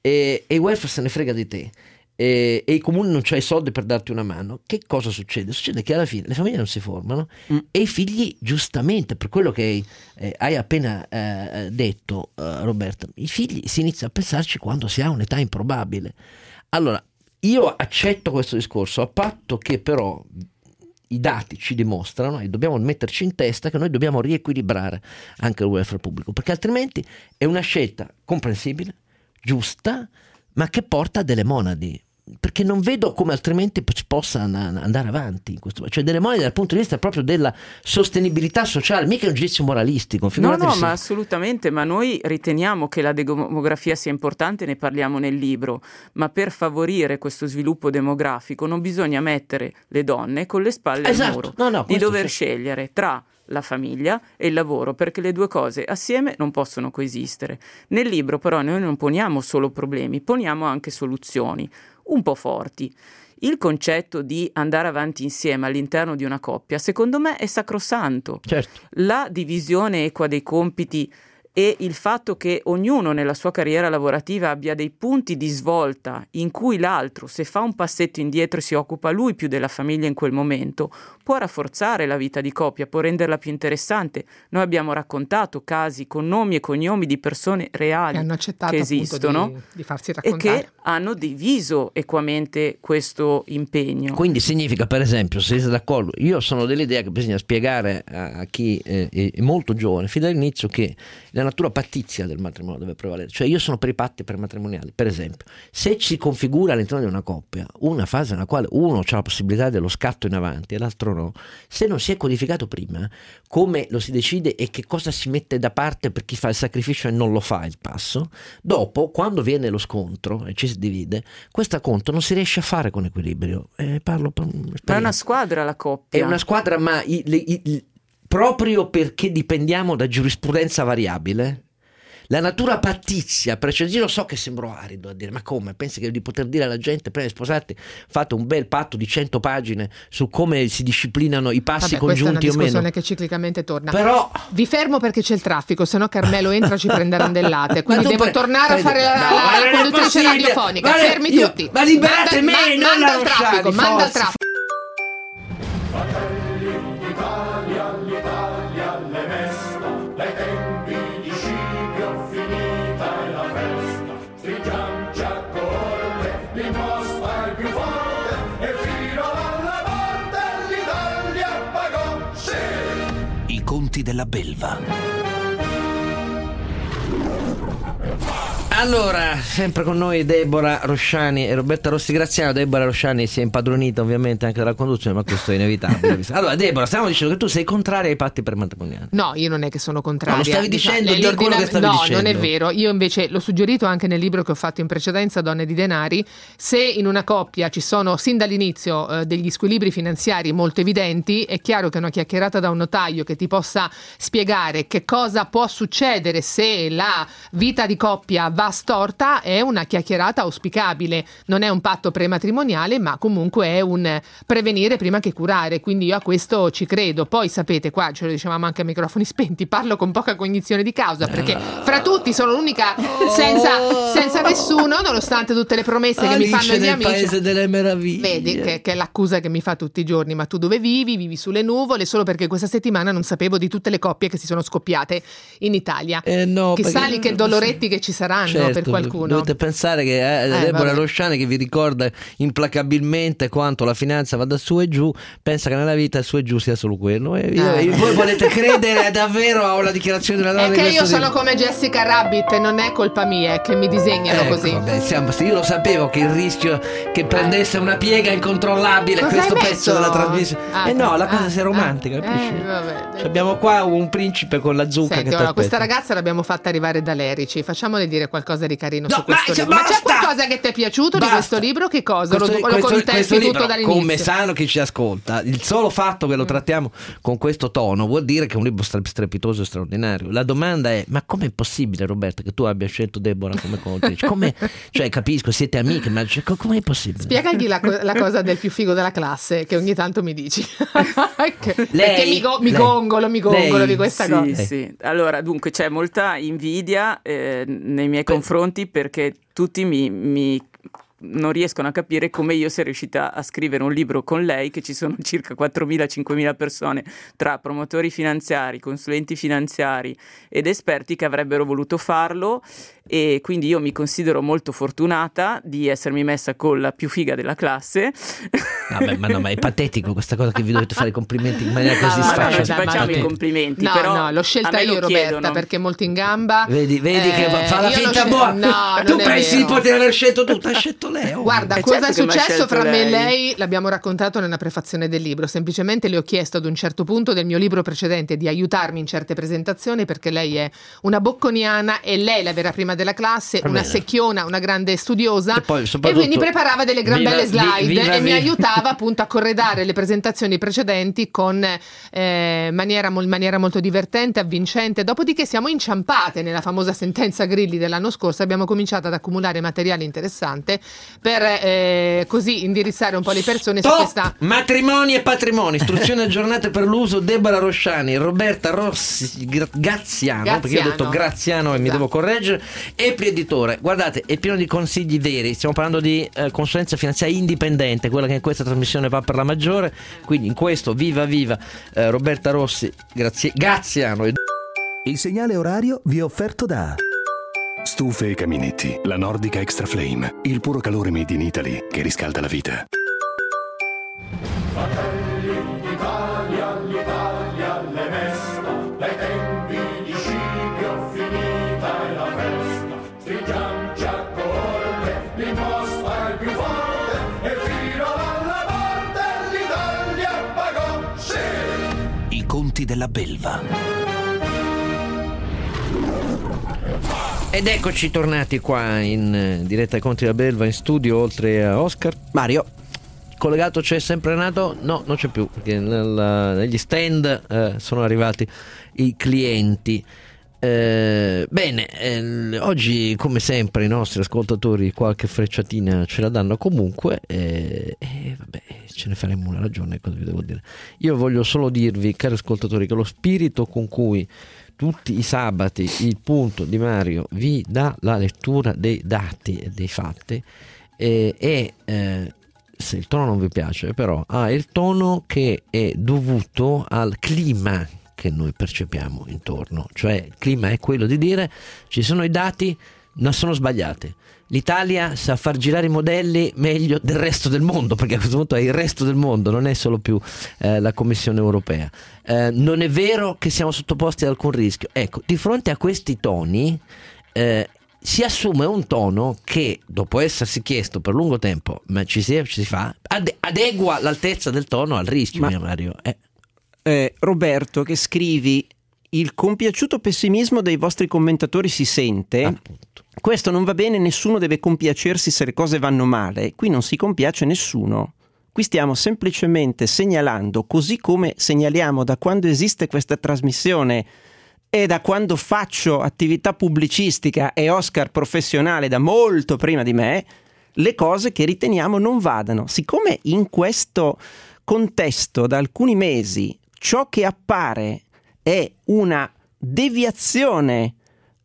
e, e il welfare se ne frega di te e, e i comuni non c'hai i soldi per darti una mano, che cosa succede? Succede che alla fine le famiglie non si formano mm. e i figli, giustamente, per quello che eh, hai appena eh, detto, eh, Roberto, i figli si inizia a pensarci quando si ha un'età improbabile. Allora, io accetto questo discorso, a patto che però i dati ci dimostrano e dobbiamo metterci in testa che noi dobbiamo riequilibrare anche il welfare pubblico, perché altrimenti è una scelta comprensibile, giusta, ma che porta a delle monadi. Perché non vedo come altrimenti si possa andare avanti. In questo, cioè, delle monadi dal punto di vista proprio della sostenibilità sociale, mica un giudizio moralistico. No, no, se... ma assolutamente. Ma noi riteniamo che la demografia sia importante, ne parliamo nel libro. Ma per favorire questo sviluppo demografico non bisogna mettere le donne con le spalle esatto. al muro. No, no, di dover sì. scegliere tra la famiglia e il lavoro, perché le due cose assieme non possono coesistere. Nel libro però noi non poniamo solo problemi, poniamo anche soluzioni un po' forti. Il concetto di andare avanti insieme all'interno di una coppia, secondo me, è sacrosanto. Certo. La divisione equa dei compiti e il fatto che ognuno nella sua carriera lavorativa abbia dei punti di svolta in cui l'altro, se fa un passetto indietro e si occupa lui più della famiglia in quel momento, può rafforzare la vita di coppia, può renderla più interessante. Noi abbiamo raccontato casi con nomi e cognomi di persone reali che esistono di, di farsi e che hanno diviso equamente questo impegno. Quindi significa, per esempio, se siete d'accordo, io sono dell'idea che bisogna spiegare a chi è molto giovane, fin dall'inizio, che la natura pattizia del matrimonio deve prevalere. Cioè io sono per i patti prematrimoniali. Per esempio, se ci configura all'interno di una coppia una fase nella quale uno ha la possibilità dello scatto in avanti e l'altro no, se non si è codificato prima come lo si decide e che cosa si mette da parte per chi fa il sacrificio e non lo fa il passo, dopo, quando viene lo scontro e ci si divide, questo conto non si riesce a fare con equilibrio. Eh, parlo per ma è una squadra la coppia. È una squadra, ma i, i, i, proprio perché dipendiamo da giurisprudenza variabile, la natura pattizia, io lo so che sembro arido a dire, ma come? Pensi che di poter dire alla gente, prima di sposarti, fate un bel patto di 100 pagine su come si disciplinano i passi Vabbè, congiunti o meno? Questa è una discussione che ciclicamente torna. Però... Vi fermo perché c'è il traffico, se no Carmelo entra e ci prende randellate, quindi devo pre- tornare pre- a fare la, no, la, la conduttrice radiofonica. Vale, Fermi io, tutti. Ma liberate manda, me, ma, non manda la il traffico, manda il traffico. Della belva. Allora, sempre con noi Deborah Rosciani e Roberta Rossi Graziano. Deborah Rosciani si è impadronita ovviamente anche della conduzione, ma questo è inevitabile. Allora, Deborah, stiamo dicendo che tu sei contraria ai patti prematrimoniali. No, io non è che sono contraria. No, lo stavi dicendo, Diciamo, di quello che stavi no, dicendo. non è vero. Io invece l'ho suggerito anche nel libro che ho fatto in precedenza, Donne di Denari. Se in una coppia ci sono sin dall'inizio eh, degli squilibri finanziari molto evidenti, è chiaro che una chiacchierata da un notaio che ti possa spiegare che cosa può succedere se la vita di coppia va storta è una chiacchierata auspicabile. Non è un patto prematrimoniale, ma comunque è un prevenire prima che curare. Quindi io a questo ci credo. Poi sapete, qua ce lo dicevamo anche a microfoni spenti, parlo con poca cognizione di causa perché fra tutti sono l'unica senza, senza nessuno, nonostante tutte le promesse che mi fanno i miei amici. paese delle meraviglie. Vedi che, che è l'accusa che mi fa tutti i giorni, ma tu dove vivi? Vivi sulle nuvole solo perché questa settimana non sapevo di tutte le coppie che si sono scoppiate in Italia. Eh no, Chissà lì che doloretti che ci saranno. Certo, per qualcuno. Dovete pensare che eh, Eh, Deborah vabbè. Rosciani che vi ricorda implacabilmente quanto la finanza va da su e giù, pensa che nella vita il su e giù sia solo quello. E io- Eh, e voi volete credere davvero a una dichiarazione di una donna È di che io sono tipo? come Jessica Rabbit non è colpa mia, che mi disegnano Ecco, così. vabbè, siamo- io lo sapevo che il rischio che prendesse una piega incontrollabile Cosa questo pezzo della trasmissione. Ah, eh no, la ah, cosa sia ah, romantica, eh, capisci? vabbè. Cioè, abbiamo qua un principe con la zucca Senti, che allora, questa ragazza l'abbiamo fatta arrivare da Lerici. Facciamole dire qualcosa di carino No, su questo ma- libro. Ma c'è qualcosa che ti è piaciuto di Basta. questo libro? Che cosa? Questo- lo, lo questo- contesti questo tutto dall'inizio? Come sanno chi ci ascolta, il solo fatto Mm. che lo trattiamo con questo tono vuol dire che è un libro stre- strepitoso e straordinario. La domanda è: ma com'è possibile, Roberta, che tu abbia scelto Deborah come coautrice? Come, cioè, capisco, siete amiche, ma cioè, co- com'è possibile? Spiegagli la, la cosa del più figo della classe che ogni tanto mi dici. Che- Perché Lei? mi, go- mi Lei? gongolo, mi gongolo Lei? di questa sì, cosa. sì. Allora, dunque c'è molta invidia eh, nei miei confronti perché tutti mi, mi- non riescono a capire come io sia riuscita a scrivere un libro con lei, che ci sono circa 4.000-5.000 persone tra promotori finanziari, consulenti finanziari ed esperti che avrebbero voluto farlo e quindi io mi considero molto fortunata di essermi messa con la più figa della classe. Vabbè, ma no, ma è patetico questa cosa che vi dovete fare i complimenti in maniera così No, sfacciata. ci facciamo ma- i complimenti, No, però no, l'ho scelta io Roberta chiedono. perché è molto in gamba. Vedi, vedi che Eh, fa la finta scel- buona. No, tu pensi di vero. poter aver scelto tutto? Hai scelto lei. oh. Guarda, Eh, cosa certo è successo fra me e lei. l'abbiamo raccontato nella prefazione del libro. Semplicemente le ho chiesto ad un certo punto del mio libro precedente di aiutarmi in certe presentazioni perché lei è una bocconiana e lei è la vera prima della classe, Va una bene. secchiona, una grande studiosa E poi, e quindi preparava delle gran viva- belle slide viva- e mi viva- aiutava appunto a corredare le presentazioni precedenti con eh, maniera, maniera molto divertente, avvincente. Dopodiché siamo inciampate nella famosa sentenza Grilli dell'anno scorso, abbiamo cominciato ad accumulare materiale interessante per eh, così indirizzare un po' le persone su Top! questa... Matrimoni e patrimoni, istruzioni aggiornate per l'uso Deborah Rosciani, Roberta Rossi Gra- Gaziano, perché io ho detto Graziano. Graziano e mi Esatto. devo correggere, Epli Editore, guardate, è pieno di consigli veri, stiamo parlando di eh, consulenza finanziaria indipendente, quella che in questa trasmissione va per la maggiore, quindi in questo viva viva eh, Roberta Rossi Grazie- Gaziano e Il segnale orario vi è offerto da Stufe e caminetti, la Nordica Extra Flame, il puro calore made in Italy che riscalda la vita. Fratelli d'Italia, l'Italia le mesta, dai tempi di Scipio finita è la festa. Stringiamoci a coorte, l'imposta è più forte, e fino alla morte l'Italia pagò, sì! I conti della belva. Ed eccoci tornati qua in eh, diretta ai Conti della Belva in studio oltre a Oscar. Mario, Collegato c'è sempre Renato? No, non c'è più perché nel- negli stand eh, sono arrivati i clienti. Eh, bene, eh, oggi come sempre i nostri ascoltatori qualche frecciatina ce la danno comunque e vabbè ce ne faremo una ragione, cosa vi devo dire. Io voglio solo dirvi, cari ascoltatori, che lo spirito con cui tutti i sabati il punto di Mario vi dà la lettura dei dati e dei fatti eh, è eh, se il tono non vi piace, però ha il tono che è dovuto al clima che noi percepiamo intorno. Cioè, il clima è quello di dire ci sono i dati, non sono sbagliati. L'Italia sa far girare i modelli meglio del resto del mondo, perché a questo punto è il resto del mondo, non è solo più eh, la Commissione europea. Eh, non è vero che siamo sottoposti ad alcun rischio. Ecco, di fronte a questi toni, eh, si assume un tono che, dopo essersi chiesto per lungo tempo, ma ci si, ci si fa, ade- adegua l'altezza del tono al rischio, Ma- mio Mario. Eh, eh, Roberto, che scrivi il compiaciuto pessimismo dei vostri commentatori si sente. appunto. Questo non va bene, nessuno deve compiacersi se le cose vanno male. Qui non si compiace nessuno. Qui stiamo semplicemente segnalando, così come segnaliamo da quando esiste questa trasmissione e da quando faccio attività pubblicistica e Oscar professionale da molto prima di me, le cose che riteniamo non vadano. Siccome in questo contesto da alcuni mesi ciò che appare è una deviazione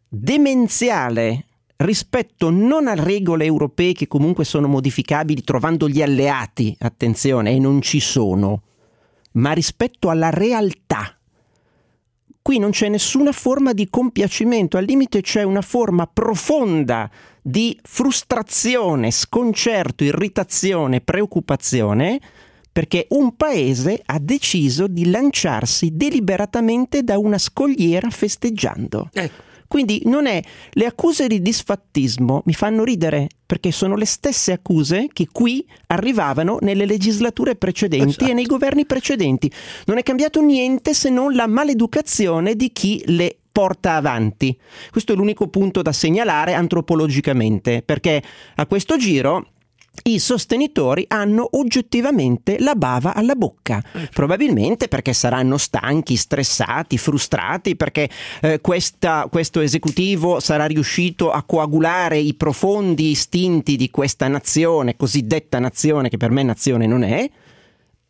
demenziale rispetto non a regole europee che comunque sono modificabili trovando gli alleati, attenzione, e non ci sono, ma rispetto alla realtà. qui non c'è nessuna forma di compiacimento, al limite c'è una forma profonda di frustrazione, sconcerto, irritazione, preoccupazione, perché un paese ha deciso di lanciarsi deliberatamente da una scogliera festeggiando. Ecco. Quindi non è le accuse di disfattismo mi fanno ridere perché sono le stesse accuse che qui arrivavano nelle legislature precedenti Esatto. e nei governi precedenti. Non è cambiato niente se non la maleducazione di chi le porta avanti. Questo è l'unico punto da segnalare antropologicamente, perché a questo giro i sostenitori hanno oggettivamente la bava alla bocca, probabilmente perché saranno stanchi, stressati, frustrati, perché eh, questa- questo esecutivo sarà riuscito a coagulare i profondi istinti di questa nazione, cosiddetta nazione, che per me nazione non è,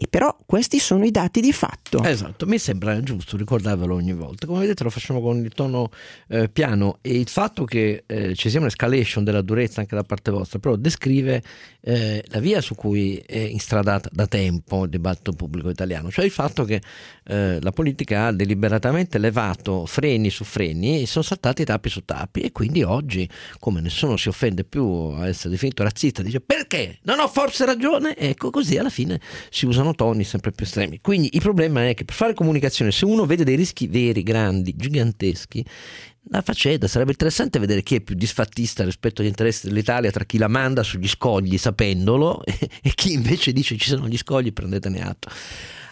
e però questi sono i dati di fatto. Esatto, mi sembra giusto ricordarvelo ogni volta. Come vedete lo facciamo con il tono eh, piano e il fatto che eh, ci sia un'escalation della durezza anche da parte vostra, però descrive eh, la via su cui è instradata da tempo il dibattito pubblico italiano, cioè il fatto che eh, la politica ha deliberatamente levato freni su freni e sono saltati tappi su tappi e quindi oggi, come nessuno si offende più a essere definito razzista, dice perché? Non ho forse ragione? Ecco così alla fine si usano toni sempre più estremi. Quindi il problema è che per fare comunicazione, se uno vede dei rischi veri, grandi, giganteschi, la faccenda sarebbe interessante vedere chi è più disfattista rispetto agli interessi dell'Italia tra chi la manda sugli scogli sapendolo e, e chi invece dice ci sono gli scogli, prendetene atto.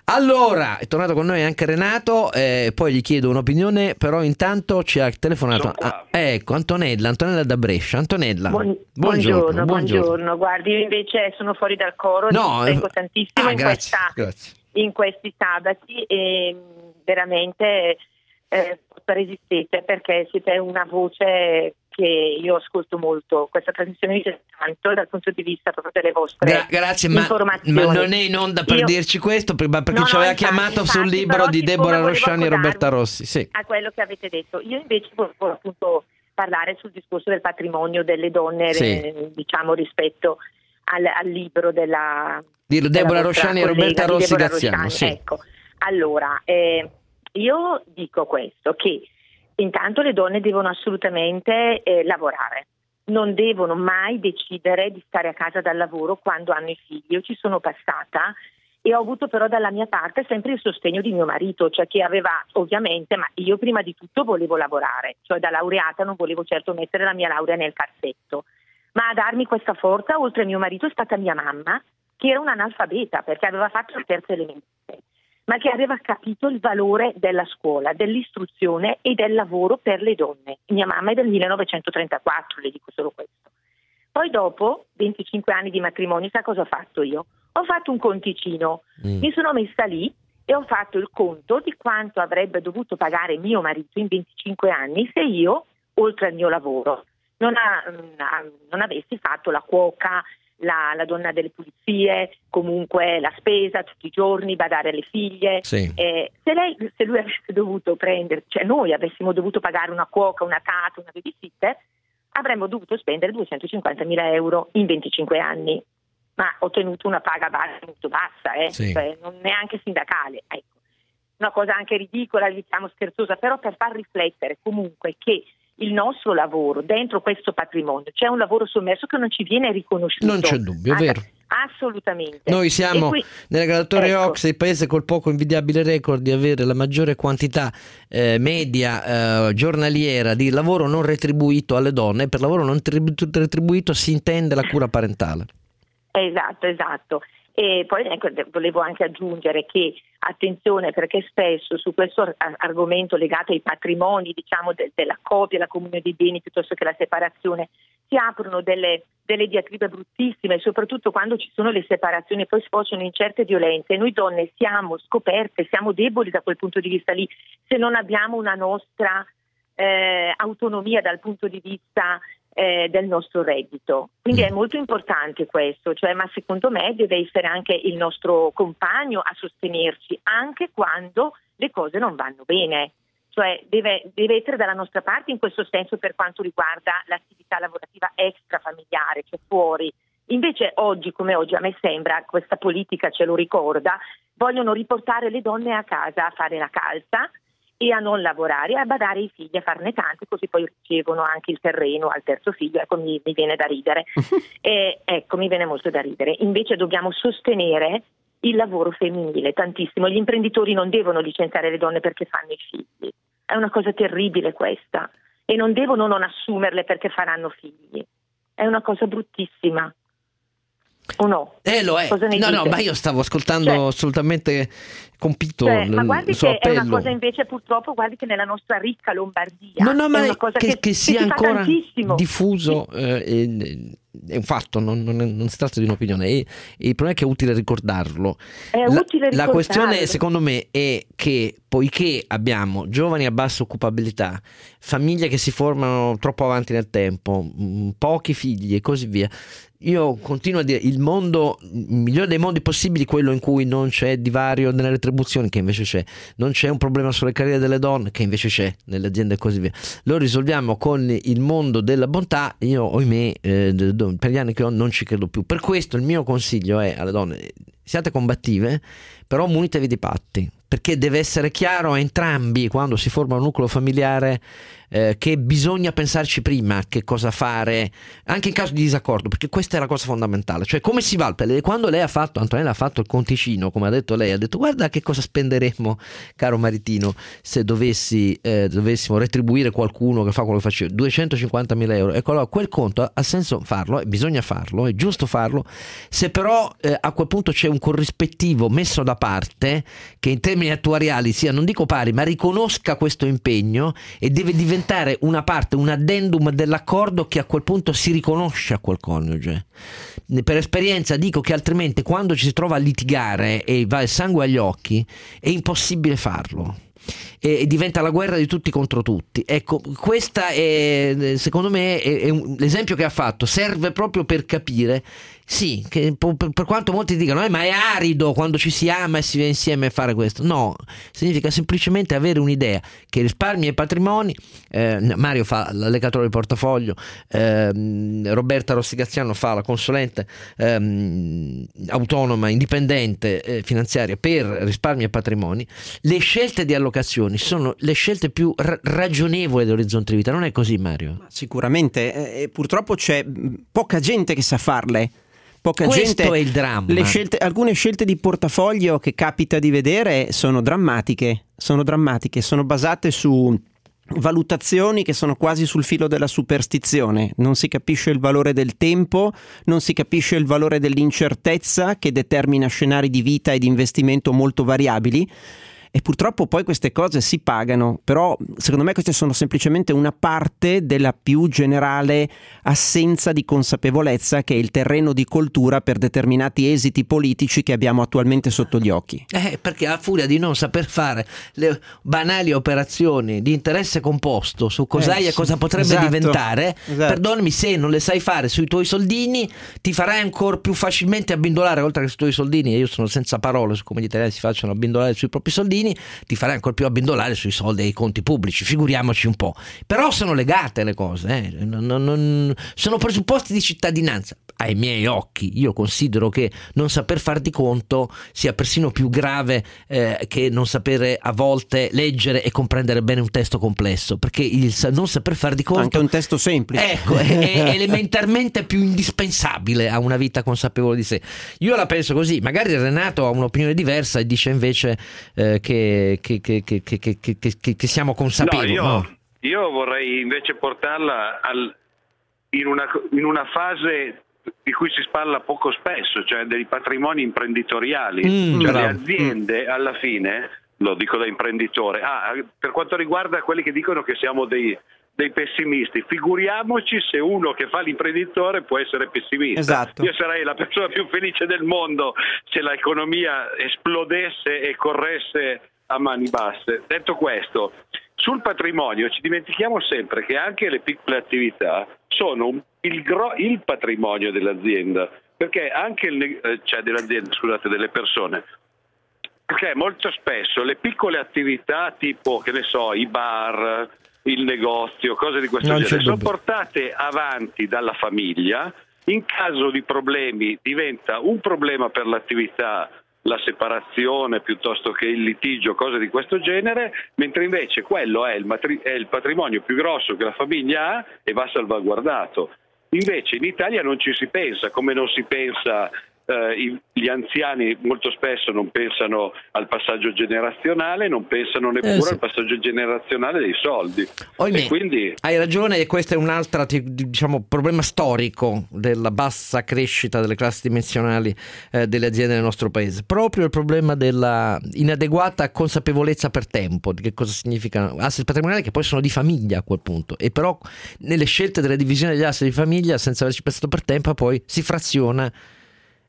Allora, è tornato con noi anche Renato, eh, poi gli chiedo un'opinione, però intanto ci ha telefonato. ah, ecco, Antonella, Antonella da Brescia. Antonella, Buon- buongiorno, buongiorno, Guardi, io invece sono fuori dal coro, No, ti tengo tantissimo ah, in, grazie, questa- grazie. in questi sabati e veramente eh, resistete perché siete una voce che io ascolto molto. Questa trasmissione mi piace tanto dal punto di vista proprio delle vostre Gra- grazie, ma, informazioni. ma non è in onda per Io- dirci questo, perché No, ci no, aveva infatti, chiamato sul infatti, libro però di Deborah Rosciani e Roberta Rossi. Sì. a quello che avete detto. Io invece volevo appunto parlare sul discorso del patrimonio delle donne, Sì. eh, diciamo rispetto al, al libro della, Di della Deborah Rosciani e Roberta Rossi Graziano. Sì. Ecco, allora, eh, io dico questo, che intanto le donne devono assolutamente eh, lavorare. Non devono mai decidere di stare a casa dal lavoro quando hanno i figli. Io ci sono passata e ho avuto però dalla mia parte sempre il sostegno di mio marito, cioè che aveva ovviamente, ma io prima di tutto volevo lavorare, cioè da laureata non volevo certo mettere la mia laurea nel cassetto, ma a darmi questa forza oltre a mio marito è stata mia mamma, che era un'analfabeta perché aveva fatto il terzo elementare, ma che aveva capito il valore della scuola, dell'istruzione e del lavoro per le donne. Mia mamma è del 1934, le dico solo questo. Poi dopo 25 anni di matrimonio, sa cosa ho fatto io? Ho fatto un conticino, Mm. mi sono messa lì e ho fatto il conto di quanto avrebbe dovuto pagare mio marito in 25 anni se io, oltre al mio lavoro, non, ha- mm, non avessi fatto la cuoca, la, la donna delle pulizie, comunque la spesa tutti i giorni, badare alle figlie. Sì. Eh, se, lei, se lui avesse dovuto prendere, cioè noi avessimo dovuto pagare una cuoca, una tata, una babysitter, avremmo dovuto spendere 250 mila euro in 25 anni. Ma ho ottenuto una paga bassa, molto bassa, eh, Sì. cioè non neanche sindacale. Ecco. Una cosa anche ridicola, diciamo scherzosa, però per far riflettere comunque che il nostro lavoro dentro questo patrimonio c'è un lavoro sommerso che non ci viene riconosciuto. Non c'è dubbio, è vero. Assolutamente. Noi siamo qui- nelle graduatorie ecco. Ox il paese col poco invidiabile record di avere la maggiore quantità eh, media eh, giornaliera di lavoro non retribuito alle donne e per lavoro non tribu- retribuito si intende la cura parentale. Esatto, esatto. E poi ecco, volevo anche aggiungere che attenzione perché spesso su questo ar- argomento legato ai patrimoni, diciamo, de- della coppia, la comunione dei beni piuttosto che la separazione, si aprono delle, delle diatribe bruttissime, soprattutto quando ci sono le separazioni e poi sfociano in certe violenze. Noi donne siamo scoperte, siamo deboli da quel punto di vista lì, se non abbiamo una nostra eh, autonomia dal punto di vista eh, del nostro reddito. Quindi è molto importante questo, cioè, ma secondo me deve essere anche il nostro compagno a sostenerci anche quando le cose non vanno bene. Cioè deve, deve essere dalla nostra parte in questo senso per quanto riguarda l'attività lavorativa extrafamiliare, cioè fuori. Invece oggi, come oggi, a me sembra, questa politica ce lo ricorda, vogliono riportare le donne a casa a fare la calza e a non lavorare a badare ai figli, a farne tanti, così poi ricevono anche il terreno al terzo figlio. Ecco, mi, mi viene da ridere. e, ecco, mi viene molto da ridere. Invece dobbiamo sostenere il lavoro femminile tantissimo. Gli imprenditori non devono licenziare le donne perché fanno i figli. È una cosa terribile questa. E non devono non assumerle perché faranno figli. È una cosa bruttissima. O no? Eh, lo è. No, no, dite? ma io stavo ascoltando Cioè- assolutamente compito Cioè, il, ma guardi che è una appello. cosa invece purtroppo, guardi che nella nostra ricca Lombardia No, no, è ma una cosa che, che, che sia si fa ancora diffuso eh, è, è un fatto, non, non, è- non si tratta di un'opinione. E, e il problema è che è utile ricordarlo. È la, utile la questione, ricordarlo. secondo me, è che poiché abbiamo giovani a bassa occupabilità, famiglie che si formano troppo avanti nel tempo, pochi figli e così via. Io continuo a dire il mondo, il migliore dei mondi possibili, quello in cui non c'è divario nelle retribuzioni, che invece c'è, non c'è un problema sulle carriere delle donne, che invece c'è nelle aziende e così via. Lo risolviamo con il mondo della bontà. Io, ohimè, eh, per gli anni che ho, non ci credo più. Per questo il mio consiglio è alle donne: siate combattive, però munitevi di patti. Perché deve essere chiaro a entrambi quando si forma un nucleo familiare eh, che bisogna pensarci prima che cosa fare, anche in caso di disaccordo, perché questa è la cosa fondamentale. Cioè, come si va? Quando lei ha fatto, Antonella ha fatto il conticino, come ha detto lei, ha detto: Guarda che cosa spenderemmo, caro Maritino, se dovessi, eh, dovessimo retribuire qualcuno che fa quello che facevo, 250.000 euro. Ecco, allora quel conto ha- senso farlo, bisogna farlo, è giusto farlo. Se però eh, a quel punto c'è un corrispettivo messo da parte, che in termini attuariali sia, non dico pari, ma riconosca questo impegno e deve diventare una parte, un addendum dell'accordo che a quel punto si riconosce a quel coniuge. Per esperienza dico che altrimenti quando ci si trova a litigare e va il sangue agli occhi è impossibile farlo. E diventa la guerra di tutti contro tutti. Ecco, questa è, secondo me, è, è un- l'esempio che ha fatto, serve proprio per capire, sì, che per, quanto molti dicano, "Eh, ma è arido quando ci si ama e si viene insieme a fare questo. No, significa semplicemente avere un'idea che risparmi e patrimoni, eh, Mario fa l'allecatore di portafoglio, ehm, Roberta Rossigaziano fa la consulente ehm, autonoma, indipendente eh, finanziaria per risparmi e patrimoni, le scelte di allocazioni sono le scelte più ra- ragionevoli dell'orizzonte di vita, non è così Mario? Sicuramente, eh, e purtroppo c'è mh, poca gente che sa farle. Poca Questo gente, è il dramma. scelte- alcune scelte di portafoglio che capita di vedere sono drammatiche, sono drammatiche, sono basate su valutazioni che sono quasi sul filo della superstizione, non si capisce il valore del tempo, non si capisce il valore dell'incertezza che determina scenari di vita e di investimento molto variabili. E purtroppo poi queste cose si pagano, però secondo me queste sono semplicemente una parte della più generale assenza di consapevolezza che è il terreno di coltura per determinati esiti politici che abbiamo attualmente sotto gli occhi. Eh, perché a furia di non saper fare le banali operazioni di interesse composto su cos'hai Eh, e cosa potrebbe esatto, diventare, esatto. perdonami se non le sai fare sui tuoi soldini, ti farai ancora più facilmente abbindolare oltre che sui tuoi soldini, e io sono senza parole su come gli italiani si facciano abbindolare sui propri soldini, ti farai ancora più abbindolare sui soldi e i conti pubblici, figuriamoci un po'. Però sono legate le cose, eh. Non- non- sono presupposti di cittadinanza. Ai miei occhi, io considero che non saper far di conto sia persino più grave eh, che non sapere a volte leggere e comprendere bene un testo complesso, perché il sa- non saper far di conto Anche un testo semplice. Ecco, è, è elementarmente più indispensabile a una vita consapevole di sé. Io la penso così, magari Renato ha un'opinione diversa e dice invece eh, che, che- che- che- che- che- che- che- che siamo consapevoli. No, io, no? io vorrei invece portarla al- in, una, in una fase di cui si parla poco spesso, cioè dei patrimoni imprenditoriali. Mm, cioè le aziende alla fine, lo dico da imprenditore, ah, per quanto riguarda quelli che dicono che siamo dei, dei pessimisti, figuriamoci se uno che fa l'imprenditore può essere pessimista. Esatto. Io sarei la persona più felice del mondo se l'economia esplodesse e corresse a mani basse. Detto questo, sul patrimonio ci dimentichiamo sempre che anche le piccole attività sono il, gro- il patrimonio dell'azienda, perché anche il, eh, cioè dell'azienda, scusate, delle persone. Perché molto spesso le piccole attività tipo, che ne so, i bar, il negozio, cose di questo Non genere, sono portate avanti dalla famiglia. In caso di problemi diventa un problema per l'attività la separazione piuttosto che il litigio, cose di questo genere, mentre invece quello è il, matri- è il patrimonio più grosso che la famiglia ha e va salvaguardato. Invece in Italia non ci si pensa, come non si pensa eh, gli anziani molto spesso non pensano al passaggio generazionale, non pensano neppure Eh, sì. al passaggio generazionale dei soldi. Ohimè, E quindi hai ragione e questo è un altro diciamo, problema storico della bassa crescita delle classi dimensionali eh, delle aziende nel nostro paese. Proprio il problema della inadeguata consapevolezza per tempo di che cosa significano asset patrimoniali che poi sono di famiglia a quel punto e però nelle scelte delle divisioni degli asset di famiglia senza averci pensato per tempo poi si fraziona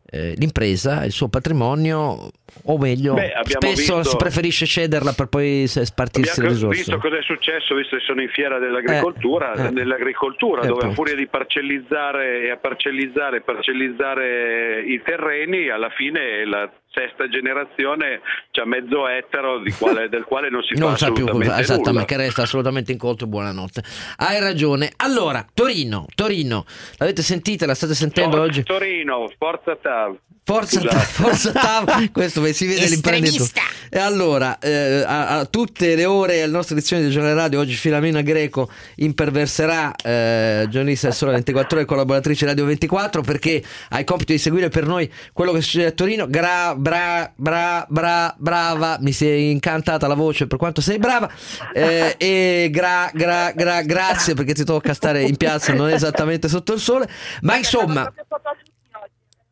eh, l'impresa, il suo patrimonio o meglio Beh, abbiamo spesso visto- si preferisce cederla per poi spartirsi le Abbiamo risorse. visto cosa è successo, visto che sono in fiera dell'agricoltura, Eh, eh. nell'agricoltura Eh, dove a furia di parcellizzare e a parcellizzare e parcellizzare i terreni, alla fine la sesta generazione c'ha mezzo ettaro di quale- del quale non si non fa sa più esattamente, nulla. che resta assolutamente incolto e buonanotte. Hai ragione. Allora, Torino, Torino, l'avete sentita, la state sentendo Forza oggi? Torino, Forza TAV. Forza, Scusate. Ta- Forza TAV, questo si vede l'imprenditore. E allora, eh, a, a tutte le ore alla nostra edizione di Giornale Radio, oggi Filamina Greco imperverserà, eh, giornalista del Sole 24 Ore, collaboratrice Radio 24, perché ha il compito di seguire per noi quello che succede a Torino. Gra, bra, bra, bra, brava, mi si è incantata la voce per quanto sei brava. Eh, e gra, gra, gra, grazie perché ti tocca stare in piazza, non esattamente sotto il sole. Ma insomma,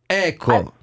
ecco.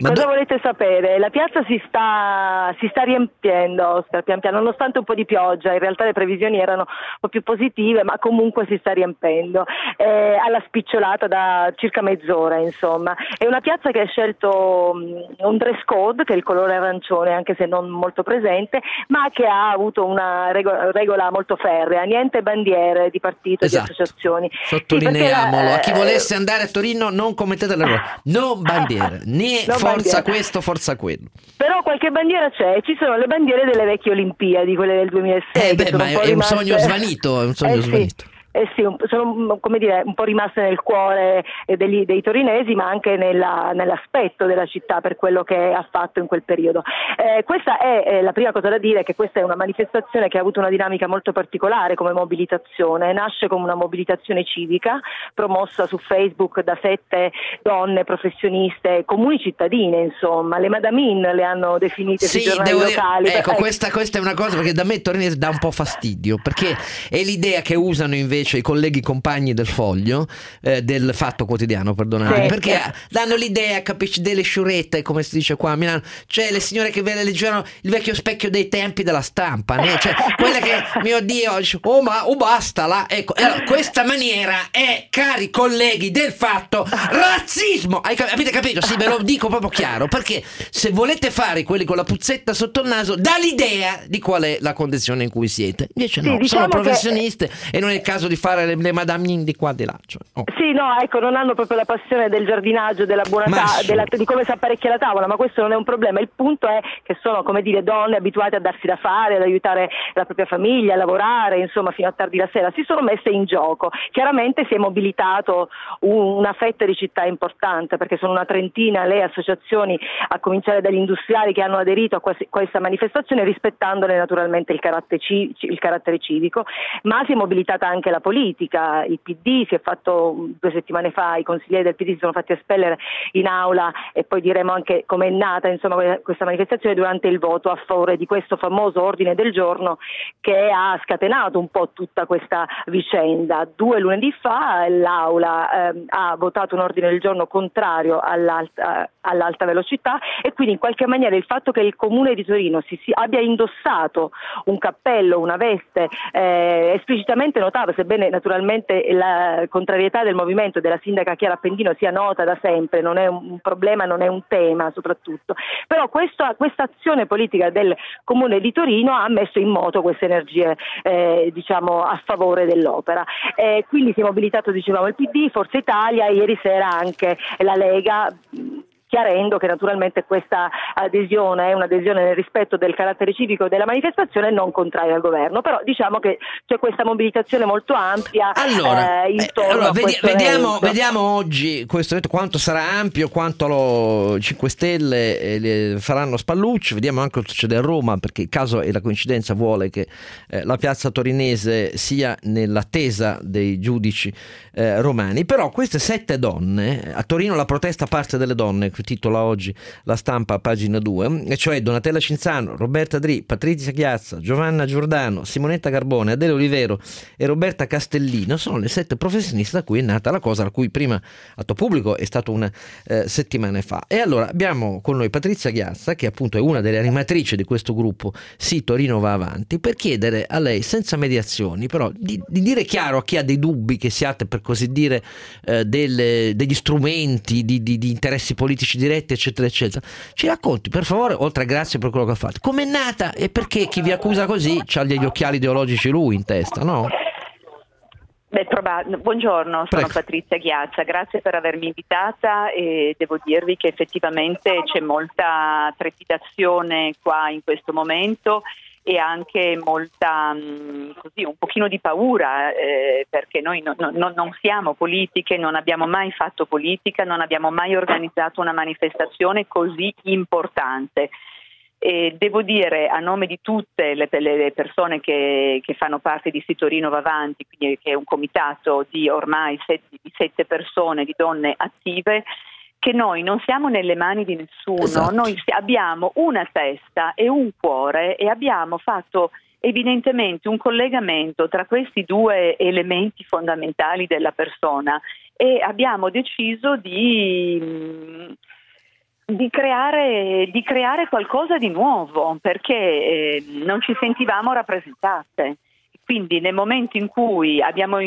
Ma Cosa do- volete sapere? La piazza si sta, si sta riempiendo, Oscar, pian piano, nonostante un po' di pioggia, in realtà le previsioni erano un po' più positive, ma comunque si sta riempendo, eh, alla spicciolata da circa mezz'ora, insomma. È una piazza che ha scelto mh, un dress code, che è il colore arancione, anche se non molto presente, ma che ha avuto una rego- regola molto ferrea, niente bandiere di partito, Esatto. di associazioni. Sottolineiamolo, a chi eh, volesse andare a Torino non commettete l'errore, non bandiere, né Non forza questo, forza quello. Però qualche bandiera c'è, ci sono le bandiere delle vecchie Olimpiadi, quelle del 2006. Eh beh, ma è un rimaste- sogno svanito, è un sogno Eh sì. Eh sì, sono mm, come dire, un po' rimaste nel cuore eh, degli- dei torinesi, ma anche nella- nell'aspetto della città per quello che ha fatto in quel periodo. Eh, questa è eh, la prima cosa da dire, che questa è una manifestazione che ha avuto una dinamica molto particolare come mobilitazione. Nasce come una mobilitazione civica promossa su Facebook da sette donne professioniste, comuni cittadine, insomma. Le madamin le hanno definite sui giornali dire- locali. ecco, Eh, questa, questa è una cosa perché da me Torinese dà un po' fastidio, perché è l'idea che usano invece i colleghi compagni del foglio, eh, del fatto quotidiano, perdonate, Sì. perché danno l'idea, capisci, delle sciurette, come si dice qua a Milano, cioè le signore che ve le leggevano il vecchio specchio dei tempi della stampa, né? cioè quelle che, mio Dio, oh ma, oh basta là, ecco, allora, questa maniera è, cari colleghi del fatto, razzismo, avete capito? Sì, ve lo dico proprio chiaro, perché se volete fare quelli con la puzzetta sotto il naso, dà l'idea di qual è la condizione in cui siete. Invece Sì, no, diciamo sono che- professioniste e non è il caso di fare le, le madamine di qua di là. cioè, oh. Sì, no, ecco, non hanno proprio la passione del giardinaggio, della buona ta- della- di come si apparecchia la tavola, ma questo non è un problema. Il punto è che sono, come dire, donne abituate a darsi da fare, ad aiutare la propria famiglia, a lavorare, insomma, fino a tardi la sera. Si sono messe in gioco. Chiaramente si è mobilitato un- una fetta di città importante, perché sono una trentina le associazioni, a cominciare dagli industriali che hanno aderito a questa manifestazione, rispettandone naturalmente il carattere, il carattere civico, ma si è mobilitata anche la politica, il PD si è fatto mh, due settimane fa, i consiglieri del PD si sono fatti espellere in aula e poi diremo anche come è nata insomma, que- questa manifestazione durante il voto a favore di questo famoso ordine del giorno che ha scatenato un po' tutta questa vicenda. Due lunedì fa l'aula ehm, ha votato un ordine del giorno contrario all'alta, all'alta velocità e quindi in qualche maniera il fatto che il comune di Torino si, si abbia indossato un cappello, una veste eh, esplicitamente notava, sebbene naturalmente la contrarietà del movimento della sindaca Chiara Appendino sia nota da sempre, non è un problema, non è un tema soprattutto, però questa azione politica del comune di Torino ha messo in moto queste energie eh, diciamo a favore dell'opera. Eh, quindi si è mobilitato dicevamo il PD, Forza Italia ieri sera anche la Lega chiarendo che naturalmente questa adesione, è un'adesione nel rispetto del carattere civico della manifestazione non contraria al governo, però diciamo che c'è questa mobilitazione molto ampia allora, eh, intorno eh, allora, a vedi- vediamo, vediamo oggi questo evento quanto sarà ampio, quanto lo 5 Stelle eh, faranno spallucci, vediamo anche cosa succede a Roma perché il caso e la coincidenza vuole che eh, la piazza torinese sia nell'attesa dei giudici eh, romani, però queste sette donne, a Torino la protesta parte delle donne, che titola oggi la stampa pagina 2, e cioè Donatella Cinzano, Roberta Dri, Patrizia Chiazza, Giovanna Giordano, Simonetta Carbone, Adele Olivero e Roberta Castellino sono le sette professioniste da cui è nata la cosa, la cui prima atto pubblico è stato una eh, settimana fa. E allora abbiamo con noi Patrizia Chiazza, che appunto è una delle animatrici di questo gruppo Sì Torino va avanti, per chiedere a lei, senza mediazioni, però di, di dire chiaro a chi ha dei dubbi che siate per così dire eh, delle- degli strumenti di, di- di interessi politici diretti, eccetera, eccetera. Ci racconti, per favore, oltre a grazie per quello che ha fatto, com'è nata e perché chi vi accusa così ha degli occhiali ideologici lui in testa, no? Beh, proba- Buongiorno, sono Prego. Patrizia Ghiaccia, grazie per avermi invitata e devo dirvi che effettivamente c'è molta trepidazione qua in questo momento e anche molta, mh, così, un pochino di paura eh, perché noi no- no- no- non siamo politiche, non abbiamo mai fatto politica, non abbiamo mai organizzato una manifestazione così importante. E devo dire a nome di tutte le, le persone che, che fanno parte di Sitorino Va Avanti, che è un comitato di ormai sette, di sette persone, di donne attive, che noi non siamo nelle mani di nessuno, Esatto. noi abbiamo una testa e un cuore e abbiamo fatto evidentemente un collegamento tra questi due elementi fondamentali della persona e abbiamo deciso di, mh, di creare, di creare qualcosa di nuovo perché eh, non ci sentivamo rappresentate. Quindi nel momento in cui abbiamo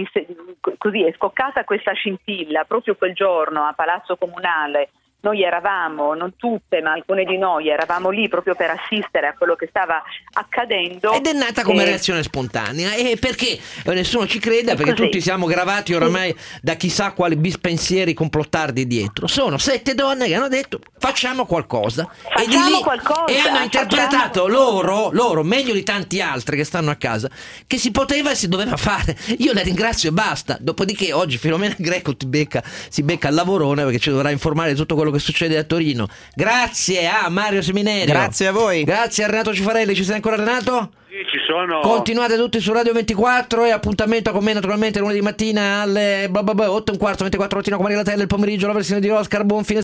così è scoccata questa scintilla proprio quel giorno a Palazzo Comunale, noi eravamo, non tutte, ma alcune di noi eravamo lì proprio per assistere a quello che stava accadendo. Ed è nata come Eh, reazione spontanea. E perché? Eh, nessuno ci crede perché così. tutti siamo gravati oramai da chissà quali bispensieri complottardi dietro. Sono sette donne che hanno detto facciamo qualcosa. E, Facciamo lì- qualcosa, e hanno interpretato loro, loro meglio di tanti altri che stanno a casa che si poteva e si doveva fare. Io le ringrazio e basta. Dopodiché oggi Filomena Greco ti becca, si becca al lavorone perché ci dovrà informare di tutto quello che succede a Torino grazie a Mario Seminario Grazie a voi. grazie a Renato Cifarelli ci sei ancora Renato? Sì, ci sono. Continuate tutti su Radio 24 e appuntamento con me naturalmente lunedì mattina alle bla bla bla, 8 e un quarto, 24 mattina con Maria Latella, il pomeriggio la versione di Oscar, buon fine